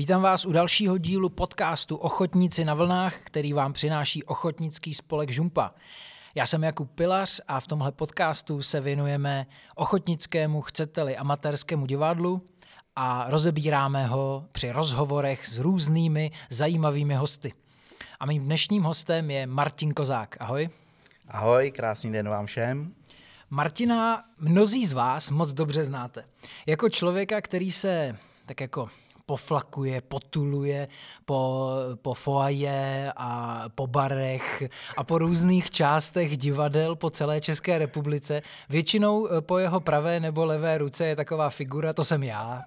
Vítám vás u dalšího dílu podcastu Ochotníci na vlnách, který vám přináší ochotnický spolek Žumpa. Já jsem Jakub Pilař a v tomhle podcastu se věnujeme ochotnickému, chceteli, amatérskému divadlu a rozebíráme ho při rozhovorech s různými zajímavými hosty. A mým dnešním hostem je Martin Kozák. Ahoj. Ahoj, krásný den vám všem. Martina mnozí z vás moc dobře znáte. Jako člověka, který se tak jako poflakuje, potuluje po, po foaje a po barech a po různých částech divadel po celé České republice. Většinou eh, po jeho pravé nebo levé ruce je taková figura, to jsem já.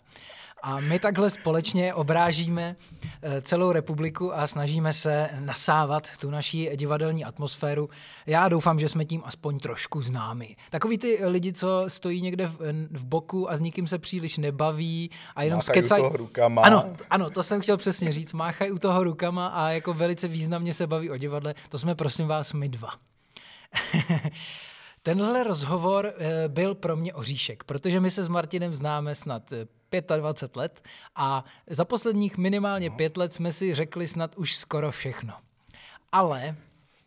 A my takhle společně obrážíme eh, celou republiku a snažíme se nasávat tu naší divadelní atmosféru. Já doufám, že jsme tím aspoň trošku známi. Takový ty lidi, co stojí někde v, v boku a s nikým se příliš nebaví a jenom skecají. rukama. Ano, ano, to jsem chtěl přesně říct. Máchají u toho rukama a jako velice významně se baví o divadle. To jsme prosím vás my dva. Tenhle rozhovor eh, byl pro mě oříšek, protože my se s Martinem známe snad 25 let a za posledních minimálně no. pět let jsme si řekli snad už skoro všechno. Ale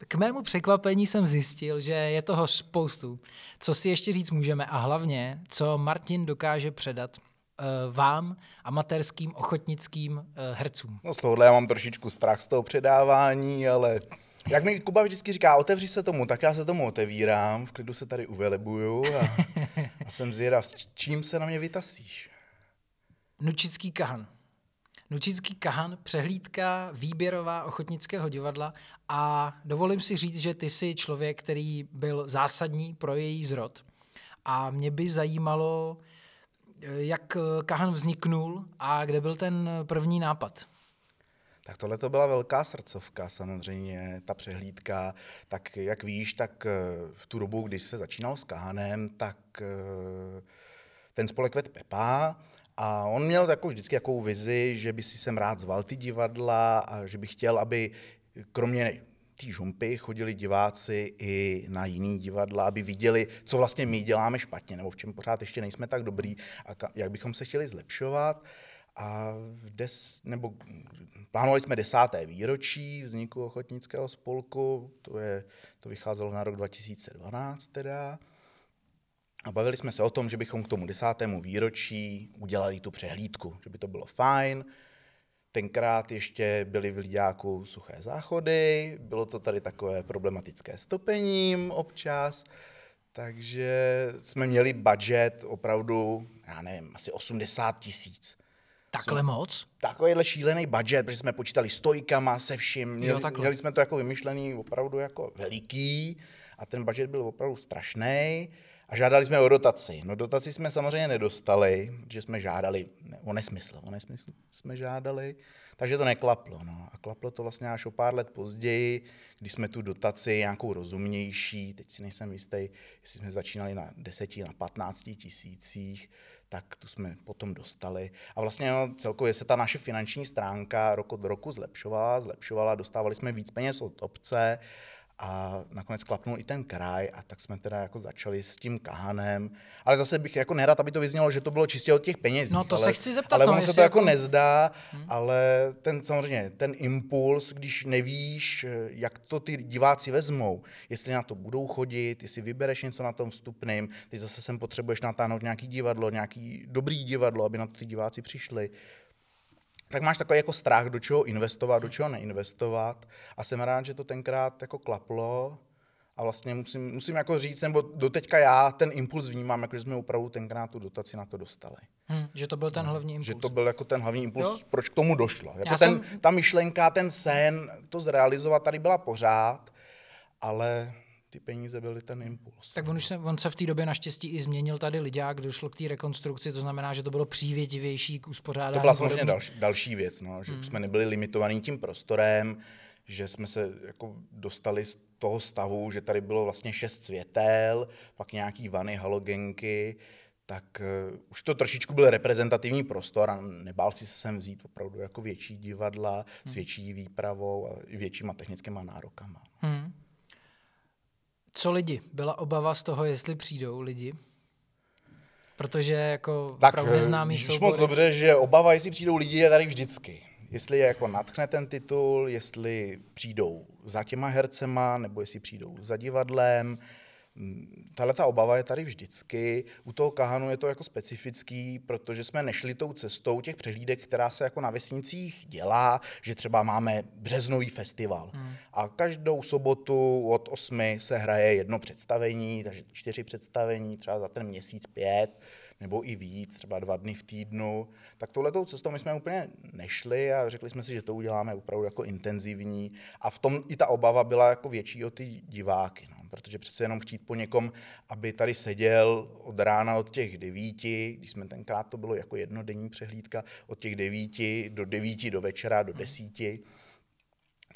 k mému překvapení jsem zjistil, že je toho spoustu, co si ještě říct můžeme a hlavně, co Martin dokáže předat uh, vám, amatérským, ochotnickým hercům. No z tohohle já mám trošičku strach z toho předávání, ale jak mi Kuba vždycky říká, otevři se tomu, tak já se tomu otevírám, v klidu se tady uvelebuju a, a jsem zvědav, s čím se na mě vytasíš. Nučický kahan. Nučický kahan, přehlídka výběrová ochotnického divadla a dovolím si říct, že ty jsi člověk, který byl zásadní pro její zrod. A mě by zajímalo, jak kahan vzniknul a kde byl ten první nápad. Tak tohle to byla velká srdcovka samozřejmě, ta přehlídka. Tak jak víš, tak eh, v tu dobu, když se začínal s Kahanem, tak eh, ten spolek ved Pepa a on měl takovou vždycky jakou vizi, že by si sem rád zval ty divadla a že by chtěl, aby kromě té žumpy chodili diváci i na jiný divadla, aby viděli, co vlastně my děláme špatně, nebo v čem pořád ještě nejsme tak dobrý a jak bychom se chtěli zlepšovat. A des, nebo plánovali jsme desáté výročí vzniku ochotnického spolku, to, je, to vycházelo na rok 2012 teda. A bavili jsme se o tom, že bychom k tomu desátému výročí udělali tu přehlídku, že by to bylo fajn. Tenkrát ještě byly v Lidiáku suché záchody, bylo to tady takové problematické stopením občas, takže jsme měli budget opravdu, já nevím, asi 80 tisíc. Takhle moc? Takovýhle šílený budget, protože jsme počítali stojkama se vším. Měli, jo, měli jsme to jako vymyšlený opravdu jako veliký a ten budget byl opravdu strašný a žádali jsme o dotaci. No dotaci jsme samozřejmě nedostali, protože jsme žádali ne, o nesmysl, o nesmysl jsme žádali, takže to neklaplo. No. A klaplo to vlastně až o pár let později, když jsme tu dotaci nějakou rozumnější, teď si nejsem jistý, jestli jsme začínali na 10, na 15 tisících, tak tu jsme potom dostali. A vlastně no, celkově se ta naše finanční stránka rok od roku zlepšovala, zlepšovala, dostávali jsme víc peněz od obce a nakonec klapnul i ten kraj a tak jsme teda jako začali s tím kahanem. Ale zase bych jako nerad, aby to vyznělo, že to bylo čistě od těch peněz. No to ale, se chci zeptat. Ale no, ono se to jako, jako nezdá, hmm. ale ten samozřejmě, ten impuls, když nevíš, jak to ty diváci vezmou, jestli na to budou chodit, jestli vybereš něco na tom vstupným, ty zase sem potřebuješ natáhnout nějaký divadlo, nějaký dobrý divadlo, aby na to ty diváci přišli tak máš takový jako strach, do čeho investovat, do čeho neinvestovat. A jsem rád, že to tenkrát jako klaplo. A vlastně musím, musím jako říct, nebo doteďka já ten impuls vnímám, jako že jsme opravdu tenkrát tu dotaci na to dostali. Hmm, že to byl ten hlavní impuls. Že to byl jako ten hlavní impuls, jo? proč k tomu došlo. Jako ten, jsem... Ta myšlenka, ten sen, to zrealizovat tady byla pořád, ale ty peníze byly ten impuls. Tak on, už se, on se v té době naštěstí i změnil tady lidák, došlo k té rekonstrukci, to znamená, že to bylo přívětivější k uspořádání. To byla samozřejmě další, další věc, no, že hmm. jsme nebyli limitovaní tím prostorem, že jsme se jako dostali z toho stavu, že tady bylo vlastně šest světel, pak nějaký vany, halogenky, tak uh, už to trošičku byl reprezentativní prostor a nebál si se sem vzít opravdu jako větší divadla hmm. s větší výpravou a většíma technickými nárokama. Hmm. Co lidi? Byla obava z toho, jestli přijdou lidi? Protože jako tak, opravdu neznámý víš soubory. moc dobře, že obava, jestli přijdou lidi, je tady vždycky. Jestli je jako natchne ten titul, jestli přijdou za těma hercema, nebo jestli přijdou za divadlem, Tahle ta obava je tady vždycky. U toho Kahanu je to jako specifický, protože jsme nešli tou cestou těch přehlídek, která se jako na vesnicích dělá, že třeba máme březnový festival. Hmm. A každou sobotu od 8 se hraje jedno představení, takže čtyři představení, třeba za ten měsíc pět nebo i víc, třeba dva dny v týdnu, tak touhletou cestou my jsme úplně nešli a řekli jsme si, že to uděláme opravdu jako intenzivní a v tom i ta obava byla jako větší o ty diváky. No protože přece jenom chtít po někom, aby tady seděl od rána od těch devíti, když jsme tenkrát to bylo jako jednodenní přehlídka, od těch devíti do devíti do večera, do desíti,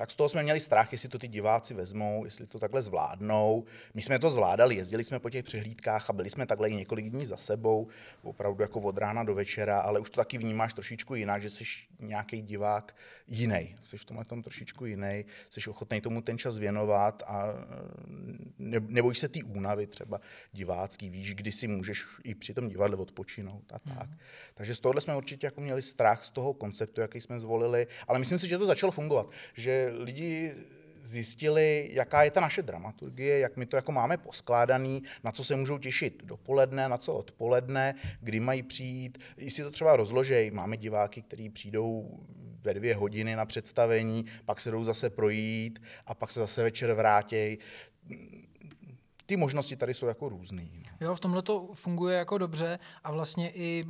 tak z toho jsme měli strach, jestli to ty diváci vezmou, jestli to takhle zvládnou. My jsme to zvládali, jezdili jsme po těch přehlídkách a byli jsme takhle i několik dní za sebou, opravdu jako od rána do večera, ale už to taky vnímáš trošičku jinak, že jsi nějaký divák jiný. Jsi v tomhle tom trošičku jiný, jsi ochotný tomu ten čas věnovat a ne, nebojíš se ty únavy třeba divácký, víš, kdy si můžeš i při tom divadle odpočinout a tak. Mm. Takže z tohohle jsme určitě jako měli strach z toho konceptu, jaký jsme zvolili, ale myslím si, že to začalo fungovat, že lidi zjistili, jaká je ta naše dramaturgie, jak my to jako máme poskládaný, na co se můžou těšit dopoledne, na co odpoledne, kdy mají přijít, i si to třeba rozložej. Máme diváky, kteří přijdou ve dvě hodiny na představení, pak se jdou zase projít a pak se zase večer vrátí. Ty možnosti tady jsou jako různé. No. Jo, v tomhle to funguje jako dobře a vlastně i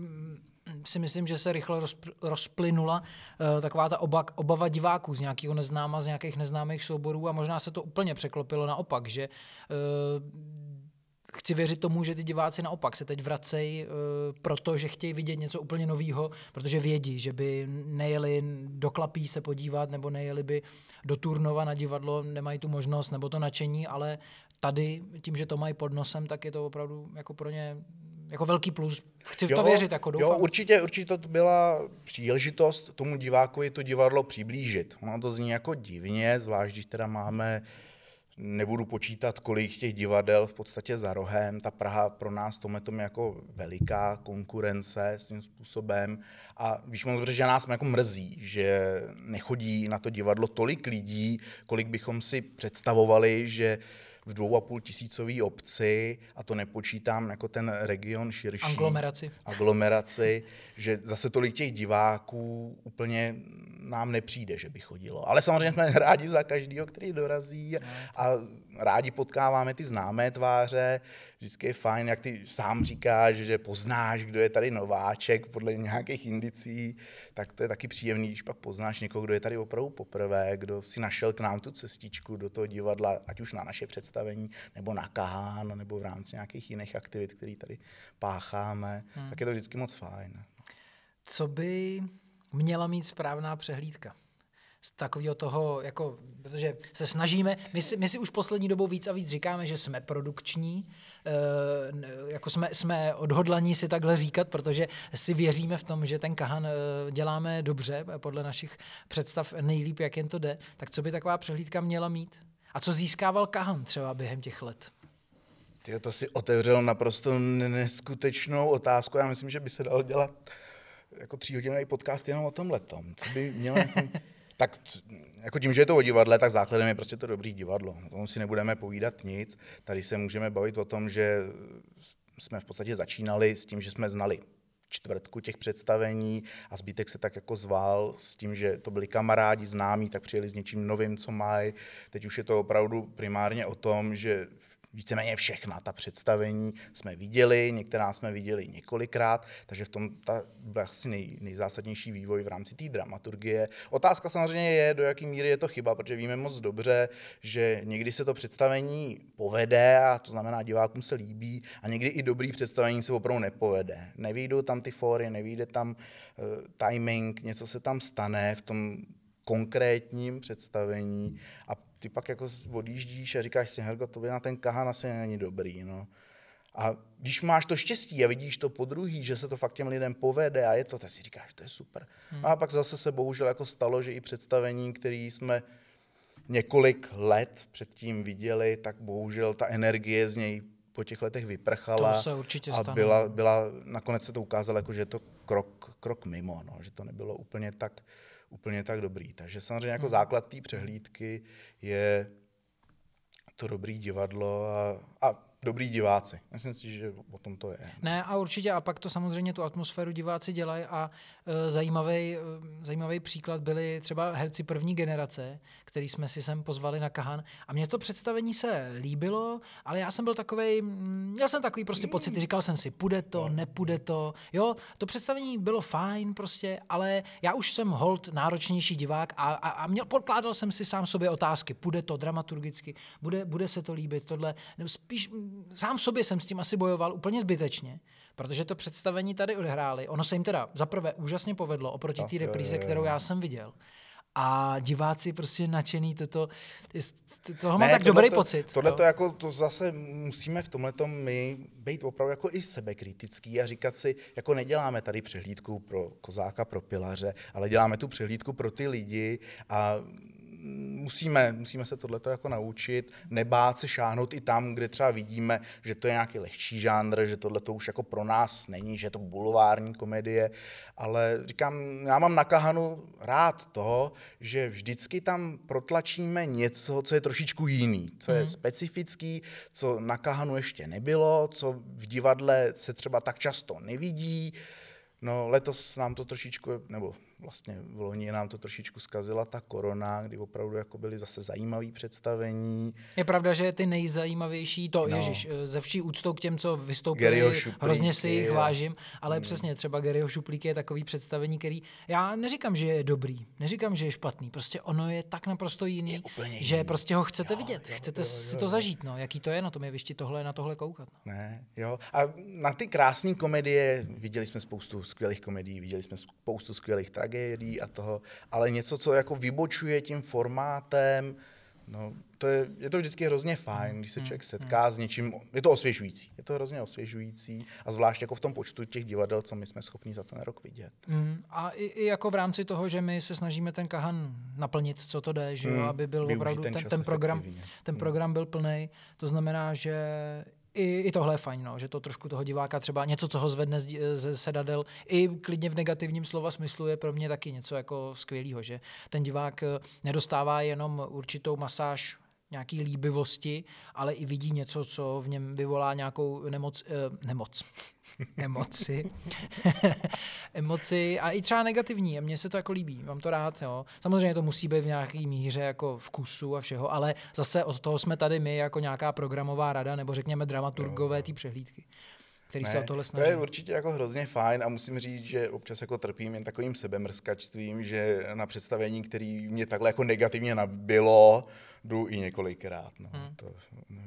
si myslím, že se rychle rozplynula uh, taková ta oba, obava diváků z nějakého neznáma, z nějakých neznámých souborů a možná se to úplně překlopilo naopak, že uh, chci věřit tomu, že ty diváci naopak se teď vracejí, uh, protože chtějí vidět něco úplně nového, protože vědí, že by nejeli do Klapí se podívat, nebo nejeli by do Turnova na divadlo, nemají tu možnost, nebo to nadšení, ale tady, tím, že to mají pod nosem, tak je to opravdu jako pro ně jako velký plus. Chci v to věřit, jako doufám. Jo, určitě, určitě to byla příležitost tomu divákovi to divadlo přiblížit. Ono to zní jako divně, zvlášť když teda máme nebudu počítat, kolik těch divadel v podstatě za rohem. Ta Praha pro nás tomhle je jako veliká konkurence s tím způsobem. A víš moc dobře, že nás jako mrzí, že nechodí na to divadlo tolik lidí, kolik bychom si představovali, že v dvou a půl tisícový obci, a to nepočítám jako ten region širší. Aglomeraci. Aglomeraci, že zase tolik těch diváků úplně nám nepřijde, že by chodilo. Ale samozřejmě jsme rádi za každého, který dorazí a rádi potkáváme ty známé tváře. Vždycky je fajn, jak ty sám říkáš, že poznáš, kdo je tady nováček podle nějakých indicí, tak to je taky příjemný, když pak poznáš někoho, kdo je tady opravdu poprvé, kdo si našel k nám tu cestičku do toho divadla, ať už na naše představení, nebo na Kahán, nebo v rámci nějakých jiných aktivit, které tady pácháme, hmm. tak je to vždycky moc fajn. Co by měla mít správná přehlídka? Z takového toho, jako, protože se snažíme, my si, my si už poslední dobou víc a víc říkáme, že jsme produkční, e, jako jsme, jsme odhodlaní si takhle říkat, protože si věříme v tom, že ten kahan e, děláme dobře, podle našich představ nejlíp, jak jen to jde. Tak co by taková přehlídka měla mít? A co získával kahan třeba během těch let? Ty to si otevřel naprosto neskutečnou otázku. Já myslím, že by se dal dělat jako tříhodinový podcast jenom o tom letom. Co by mělo jako tak jako tím, že je to o divadle, tak základem je prostě to dobrý divadlo. O tom si nebudeme povídat nic. Tady se můžeme bavit o tom, že jsme v podstatě začínali s tím, že jsme znali čtvrtku těch představení a zbytek se tak jako zval s tím, že to byli kamarádi známí, tak přijeli s něčím novým, co mají. Teď už je to opravdu primárně o tom, že víceméně všechna ta představení jsme viděli, některá jsme viděli několikrát, takže v tom ta byl asi nej, nejzásadnější vývoj v rámci té dramaturgie. Otázka samozřejmě je, do jaké míry je to chyba, protože víme moc dobře, že někdy se to představení povede a to znamená, divákům se líbí a někdy i dobrý představení se opravdu nepovede. Nevídou tam ty fóry, nevíde tam uh, timing, něco se tam stane v tom konkrétním představení a ty pak jako odjíždíš a říkáš si, Hergo, to by na ten kahan asi není dobrý. No. A když máš to štěstí a vidíš to po druhý, že se to fakt těm lidem povede a je to, tak si říkáš, to je super. Hmm. A pak zase se bohužel jako stalo, že i představení, které jsme několik let předtím viděli, tak bohužel ta energie z něj po těch letech vyprchala. To se určitě a byla, byla, nakonec se to ukázalo, jako, že je to krok, krok mimo, no, že to nebylo úplně tak, úplně tak dobrý. Takže samozřejmě jako Hmm. základ té přehlídky je to dobrý divadlo a, a dobrý diváci. Myslím si, že o tom to je. Ne, a určitě, a pak to samozřejmě tu atmosféru diváci dělají a zajímavý, e, zajímavý příklad byli třeba herci první generace, který jsme si sem pozvali na Kahan. A mně to představení se líbilo, ale já jsem byl takový, měl jsem takový prostě pocit, říkal jsem si, půjde to, nepůjde to, jo, to představení bylo fajn prostě, ale já už jsem hold náročnější divák a, a, a měl, podkládal jsem si sám sobě otázky, půjde to dramaturgicky, bude, bude se to líbit, tohle, spíš mm, sám sobě jsem s tím asi bojoval úplně zbytečně, protože to představení tady odehráli. Ono se jim teda zaprvé úžasně povedlo oproti té repríze, kterou já jsem viděl. A diváci prostě nadšený, toto, toho mám tak dobrý tohleto- pocit. Tohle to jako, to zase musíme v tomhle my být opravdu jako i sebekritický a říkat si, jako neděláme tady přehlídku pro kozáka, pro pilaře, ale děláme tu přehlídku pro ty lidi a musíme, musíme se tohleto jako naučit, nebát se šáhnout i tam, kde třeba vidíme, že to je nějaký lehčí žánr, že tohle to už jako pro nás není, že je to bulvární komedie, ale říkám, já mám na Kahanu rád to, že vždycky tam protlačíme něco, co je trošičku jiný, co je specifický, co na Kahanu ještě nebylo, co v divadle se třeba tak často nevidí. No letos nám to trošičku, nebo vlastně v loni nám to trošičku zkazila ta korona, kdy opravdu jako byly zase zajímavé představení. Je pravda, že ty nejzajímavější, to No. ježiš, eh, ze vší úctou k těm, co vystoupili, Šuplík hrozně si jich je- vážím, ale hmm. přesně třeba Garyho Šuplík je takový představení, který, já neříkám, že je dobrý, neříkám, že je špatný, prostě ono je tak naprosto jiný, Je úplně že jiný. prostě ho chcete Jo, vidět, jo, chcete jo, si jo, to jo. zažít, no, jaký to je na tom jevišti tohle, na tohle koukat. No. Ne, jo. A na ty krásné komedie, viděli jsme spoustu skvělých komedií, viděli jsme spoustu skvělých tragédií a toho, ale něco, co jako vybočuje tím formátem, no, to je, je to vždycky hrozně fajn, když se člověk setká s něčím, je to osvěžující, je to hrozně osvěžující a zvlášť jako v tom počtu těch divadel, co my jsme schopni za ten rok vidět. Mm, a i, i, jako v rámci toho, že my se snažíme ten kahan naplnit, co to jde, že jo, Mm, aby byl využít opravdu ten ten, ten, program, efektivně. ten program byl plný. To znamená, že i, i tohle je fajn, no, že to trošku toho diváka třeba něco, co ho zvedne z ze sedadel, i klidně v negativním slova smyslu je pro mě taky něco jako skvělého, že ten divák eh, nedostává jenom určitou masáž nějaký líbivosti, ale i vidí něco, co v něm vyvolá nějakou nemoc, eh, nemoc, emoci, emoci a i třeba negativní. A mně se to jako líbí, mám to rád. Jo. Samozřejmě to musí být v nějaký míře jako vkusu a všeho, ale zase od toho jsme tady my jako nějaká programová rada nebo řekněme dramaturgové té přehlídky, který se o tohle to snaží. je určitě jako hrozně fajn a musím říct, že občas jako trpím jen takovým sebemrskačstvím, že na představení, který mě takhle jako negativně nabilo, jdu i několikrát. No. Hmm. To,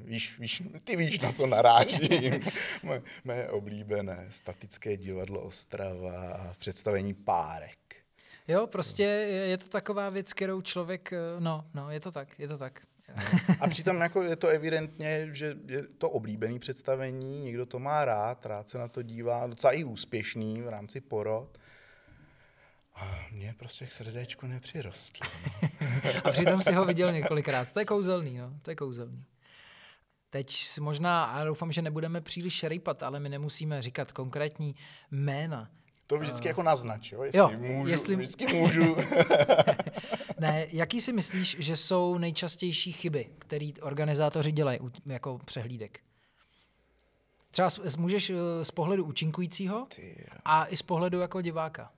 víš, víš, ty víš, na co narážím. mé, mé oblíbené statické divadlo Ostrava a představení Párek. Jo, prostě je, je to taková věc, kterou člověk, eh, no, no, je to tak, je to tak. A přitom jako je to evidentně, že je to oblíbený představení, někdo to má rád, rád se na to dívá, docela i úspěšný v rámci porod. A mě prostě k srdéčku nepřirostlo. No. A přitom si ho viděl několikrát. To je kouzelný, no, to je kouzelný. Teď možná, a doufám, že nebudeme příliš rejpat, ale my nemusíme říkat konkrétní jména. To vždycky jako naznač, jo? Jestli, Jo, můžu, jestli- vždycky můžu. Ne, jaký si myslíš, že jsou nejčastější chyby, které organizátoři dělají jako přehlídek? Třeba můžeš eh, z pohledu účinkujícího a i z pohledu jako diváka.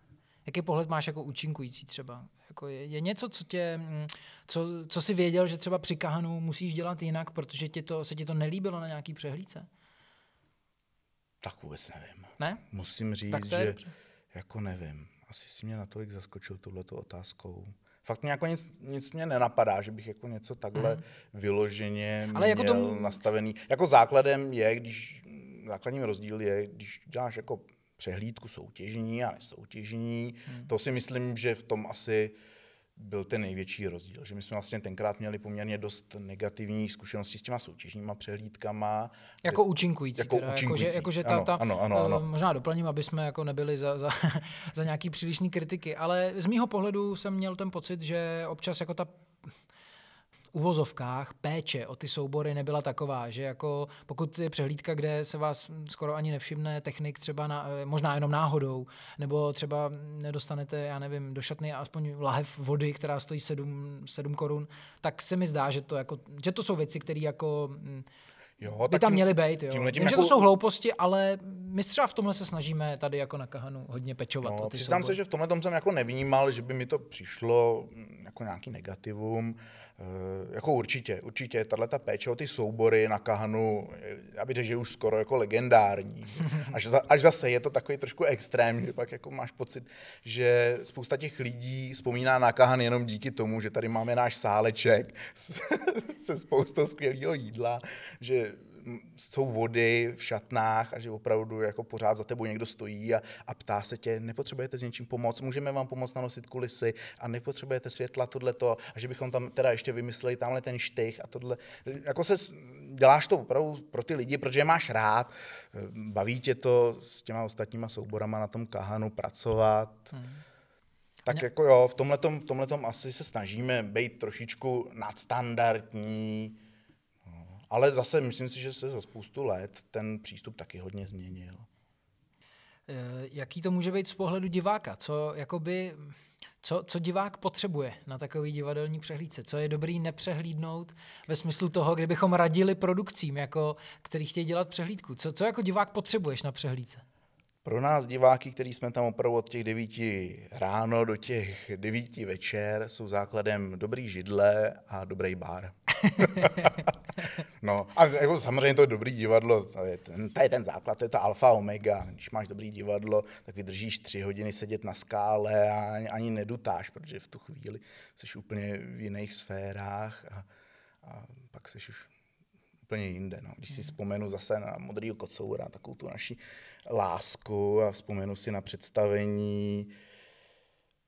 Jaký pohled máš jako účinkující třeba? Jako je, je něco, co tě, mm, co, co jsi věděl, že třeba při kahanu musíš dělat jinak, protože ti to, se ti to nelíbilo na nějaký přehlídce? tak vůbec nevím. Ne? Musím říct, že dobře. Jako nevím. Asi si mě natolik zaskočil touhleto otázkou. Fakt mě jako nic, nic mě nenapadá, že bych jako něco takhle mm. vyloženě Ale Ale jako měl to- nastavený. Jako základem je, když, základním rozdíl je, když děláš jako přehlídku soutěžní a nesoutěžní, mm. to si myslím, že v tom asi byl ten největší rozdíl, že my jsme vlastně tenkrát měli poměrně dost negativní zkušenosti s těma soutěžníma přehlídkama. Jako účinkující. Jako teda, účinkující. Jakože, jakože ta, Ano, ta, ano, ano, eh, ano. Možná doplním, aby jsme jako nebyli za, za, za nějaký přílišný kritiky, ale z mýho pohledu jsem měl ten pocit, že občas jako ta uvozovkách péče o ty soubory nebyla taková, že jako pokud je přehlídka, kde se vás skoro ani nevšimne technik třeba na, eh, možná jenom náhodou, nebo třeba nedostanete, já nevím, do šatny aspoň lahev vody, která stojí 7, 7 korun, tak se mi zdá, že to, jako, že to jsou věci, které jako mm, Jo, by tam tím, měly být. Jo. Vím, jako... že to jsou hlouposti, ale my třeba v tomhle se snažíme tady jako na Kahanu hodně pečovat. No, přiznám se, že v tomhle tom jsem jako nevnímal, že by mi to přišlo mm, jako nějaký negativum. E, jako určitě, určitě, tahle ta péče o ty soubory na Kahanu, aby řekl, že už skoro jako legendární. Až, za, až zase je to takový trošku extrém, že pak jako máš pocit, že spousta těch lidí vzpomíná na Kahan jenom díky tomu, že tady máme náš sáleček se spoustou skvělého jídla, že jsou vody v šatnách a že opravdu jako pořád za tebou někdo stojí a, a ptá se tě, nepotřebujete s něčím pomoct, můžeme vám pomoct nanosit kulisy a nepotřebujete světla, tohleto, a že bychom tam teda ještě vymysleli tamhle ten štych a tohle. Jako se děláš to opravdu pro ty lidi, protože je máš rád, baví tě to s těma ostatníma souborama na tom kahanu pracovat. Hmm. Tak jako jo, v tomhletom, v tomhletom asi se snažíme být trošičku nadstandardní, ale zase myslím si, že se za spoustu let ten přístup taky hodně změnil. Eh, jaký to může být z pohledu diváka? Co, jakoby, co, co divák potřebuje na takový divadelní přehlídce? Co je dobrý nepřehlídnout ve smyslu toho, kdybychom radili produkcím, jako, který chtějí dělat přehlídku? Co, co jako divák potřebuješ na přehlídce? Pro nás diváky, který jsme tam opravdu od těch devíti ráno do těch devíti večer, jsou základem dobrý židle a dobrý bar. No a jako samozřejmě to je dobrý divadlo, to je, ten, to je ten základ, to je to alfa omega. Když máš dobrý divadlo, tak vydržíš tři hodiny sedět na skále a ani, ani nedutáš, protože v tu chvíli jsi úplně v jiných sférách a, a pak jsi už úplně jinde. No. Když si vzpomenu zase na Modrýho kocoura, takovou tu naši lásku a vzpomenu si na představení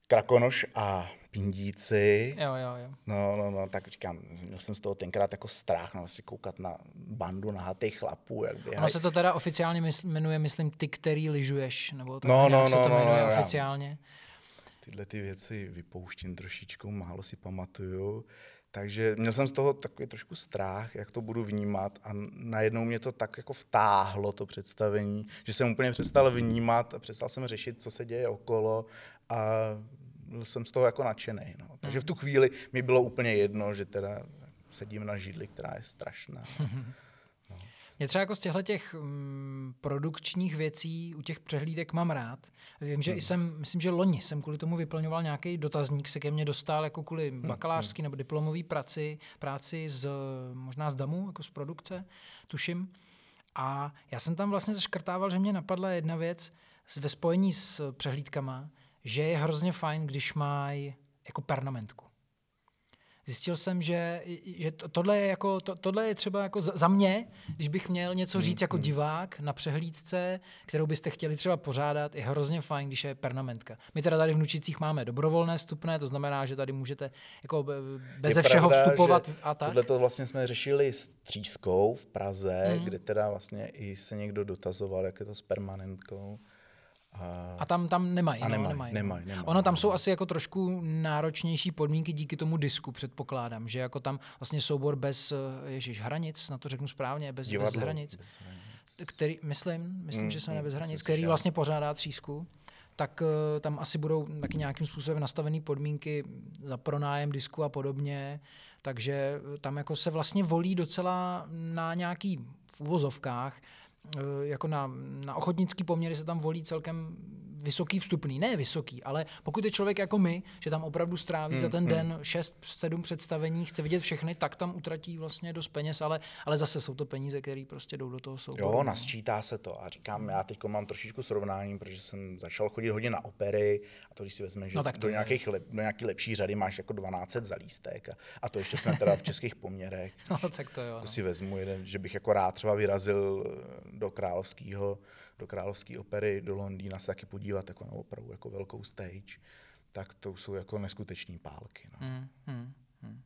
Krakonoš a Pindíci. Jo, jo, jo. No, no, no, tak říkám, měl jsem z toho tenkrát jako strach, no, si koukat na bandu nahatých chlapů, jak běhají. Ono se to teda oficiálně mysl, jmenuje, myslím, ty, který lyžuješ, nebo tak no, no, no, se to no, jmenuje no, oficiálně. Tyhle ty věci vypouštím trošičku, málo si pamatuju. Takže měl jsem z toho takový trošku strach, jak to budu vnímat a najednou mě to tak jako vtáhlo, to představení, že jsem úplně přestal vnímat a přestal jsem řešit, co se děje okolo a byl jsem z toho jako nadšený. No. Takže v tu chvíli mi bylo úplně jedno, že teda sedím na židli, která je strašná. Mě třeba jako z těchto těch um, produkčních věcí u těch přehlídek mám rád. Vím, že hmm. i jsem, myslím, že loni jsem kvůli tomu vyplňoval nějaký dotazník, se ke mně dostal jako kvůli hmm. bakalářský nebo diplomový práci, práci z, možná z DAMu, jako z produkce, tuším. A já jsem tam vlastně zaškrtával, že mě napadla jedna věc ve spojení s přehlídkama, že je hrozně fajn, když mají jako pernamentku. Zjistil jsem, že, že tohle, je jako, to, tohle je třeba jako za, za mě, když bych měl něco říct jako mm-hmm. divák na přehlídce, kterou byste chtěli třeba pořádat, je hrozně fajn, když je permanentka. My teda tady v Nučicích máme dobrovolné vstupné, to znamená, že tady můžete jako bez všeho pravda, vstupovat a tak. Tohle to vlastně jsme řešili s Třískou v Praze, mm. kde teda vlastně i se někdo dotazoval, jak je to s permanentkou. A tam, tam nemají. A no, nemají, nemají, nemají, nemají. Ono tam jsou asi jako trošku náročnější podmínky díky tomu disku, předpokládám, že jako tam vlastně soubor bez, eh, ježíš, hranic, na to řeknu správně, bez, bez hranic, bez hranic. Který, myslím, myslím, mm, že se mm, bez hranic, který vlastně pořádá třísku, tak uh, tam asi budou taky nějakým způsobem nastavené podmínky za pronájem disku a podobně, takže tam jako se vlastně volí docela na nějaký v uvozovkách Eh, jako na, na ochotnický poměry se tam volí celkem vysoký vstupný. Ne vysoký, ale pokud je člověk jako my, že tam opravdu stráví hmm, za ten hmm. den 6-7 představení, chce vidět všechny, tak tam utratí vlastně dost peněz, ale, ale zase jsou to peníze, které prostě jdou do toho souboru. Jo, no. nasčítá se to a říkám, já teď mám trošičku srovnání, protože jsem začal chodit hodně na opery a to, když si vezmeš, že no, tak do, nějakých lep, do nějaký lepší řady máš jako 12 za lístek a, a to ještě jsme teda v českých poměrech. no, tak to jo. To no. si vezmu jeden, že bych jako rád třeba vyrazil do královského do Královské opery do Londýna se taky podívat jako na opravdu jako velkou stage, tak to jsou jako neskuteční pálky. No. Hmm, hmm, hmm.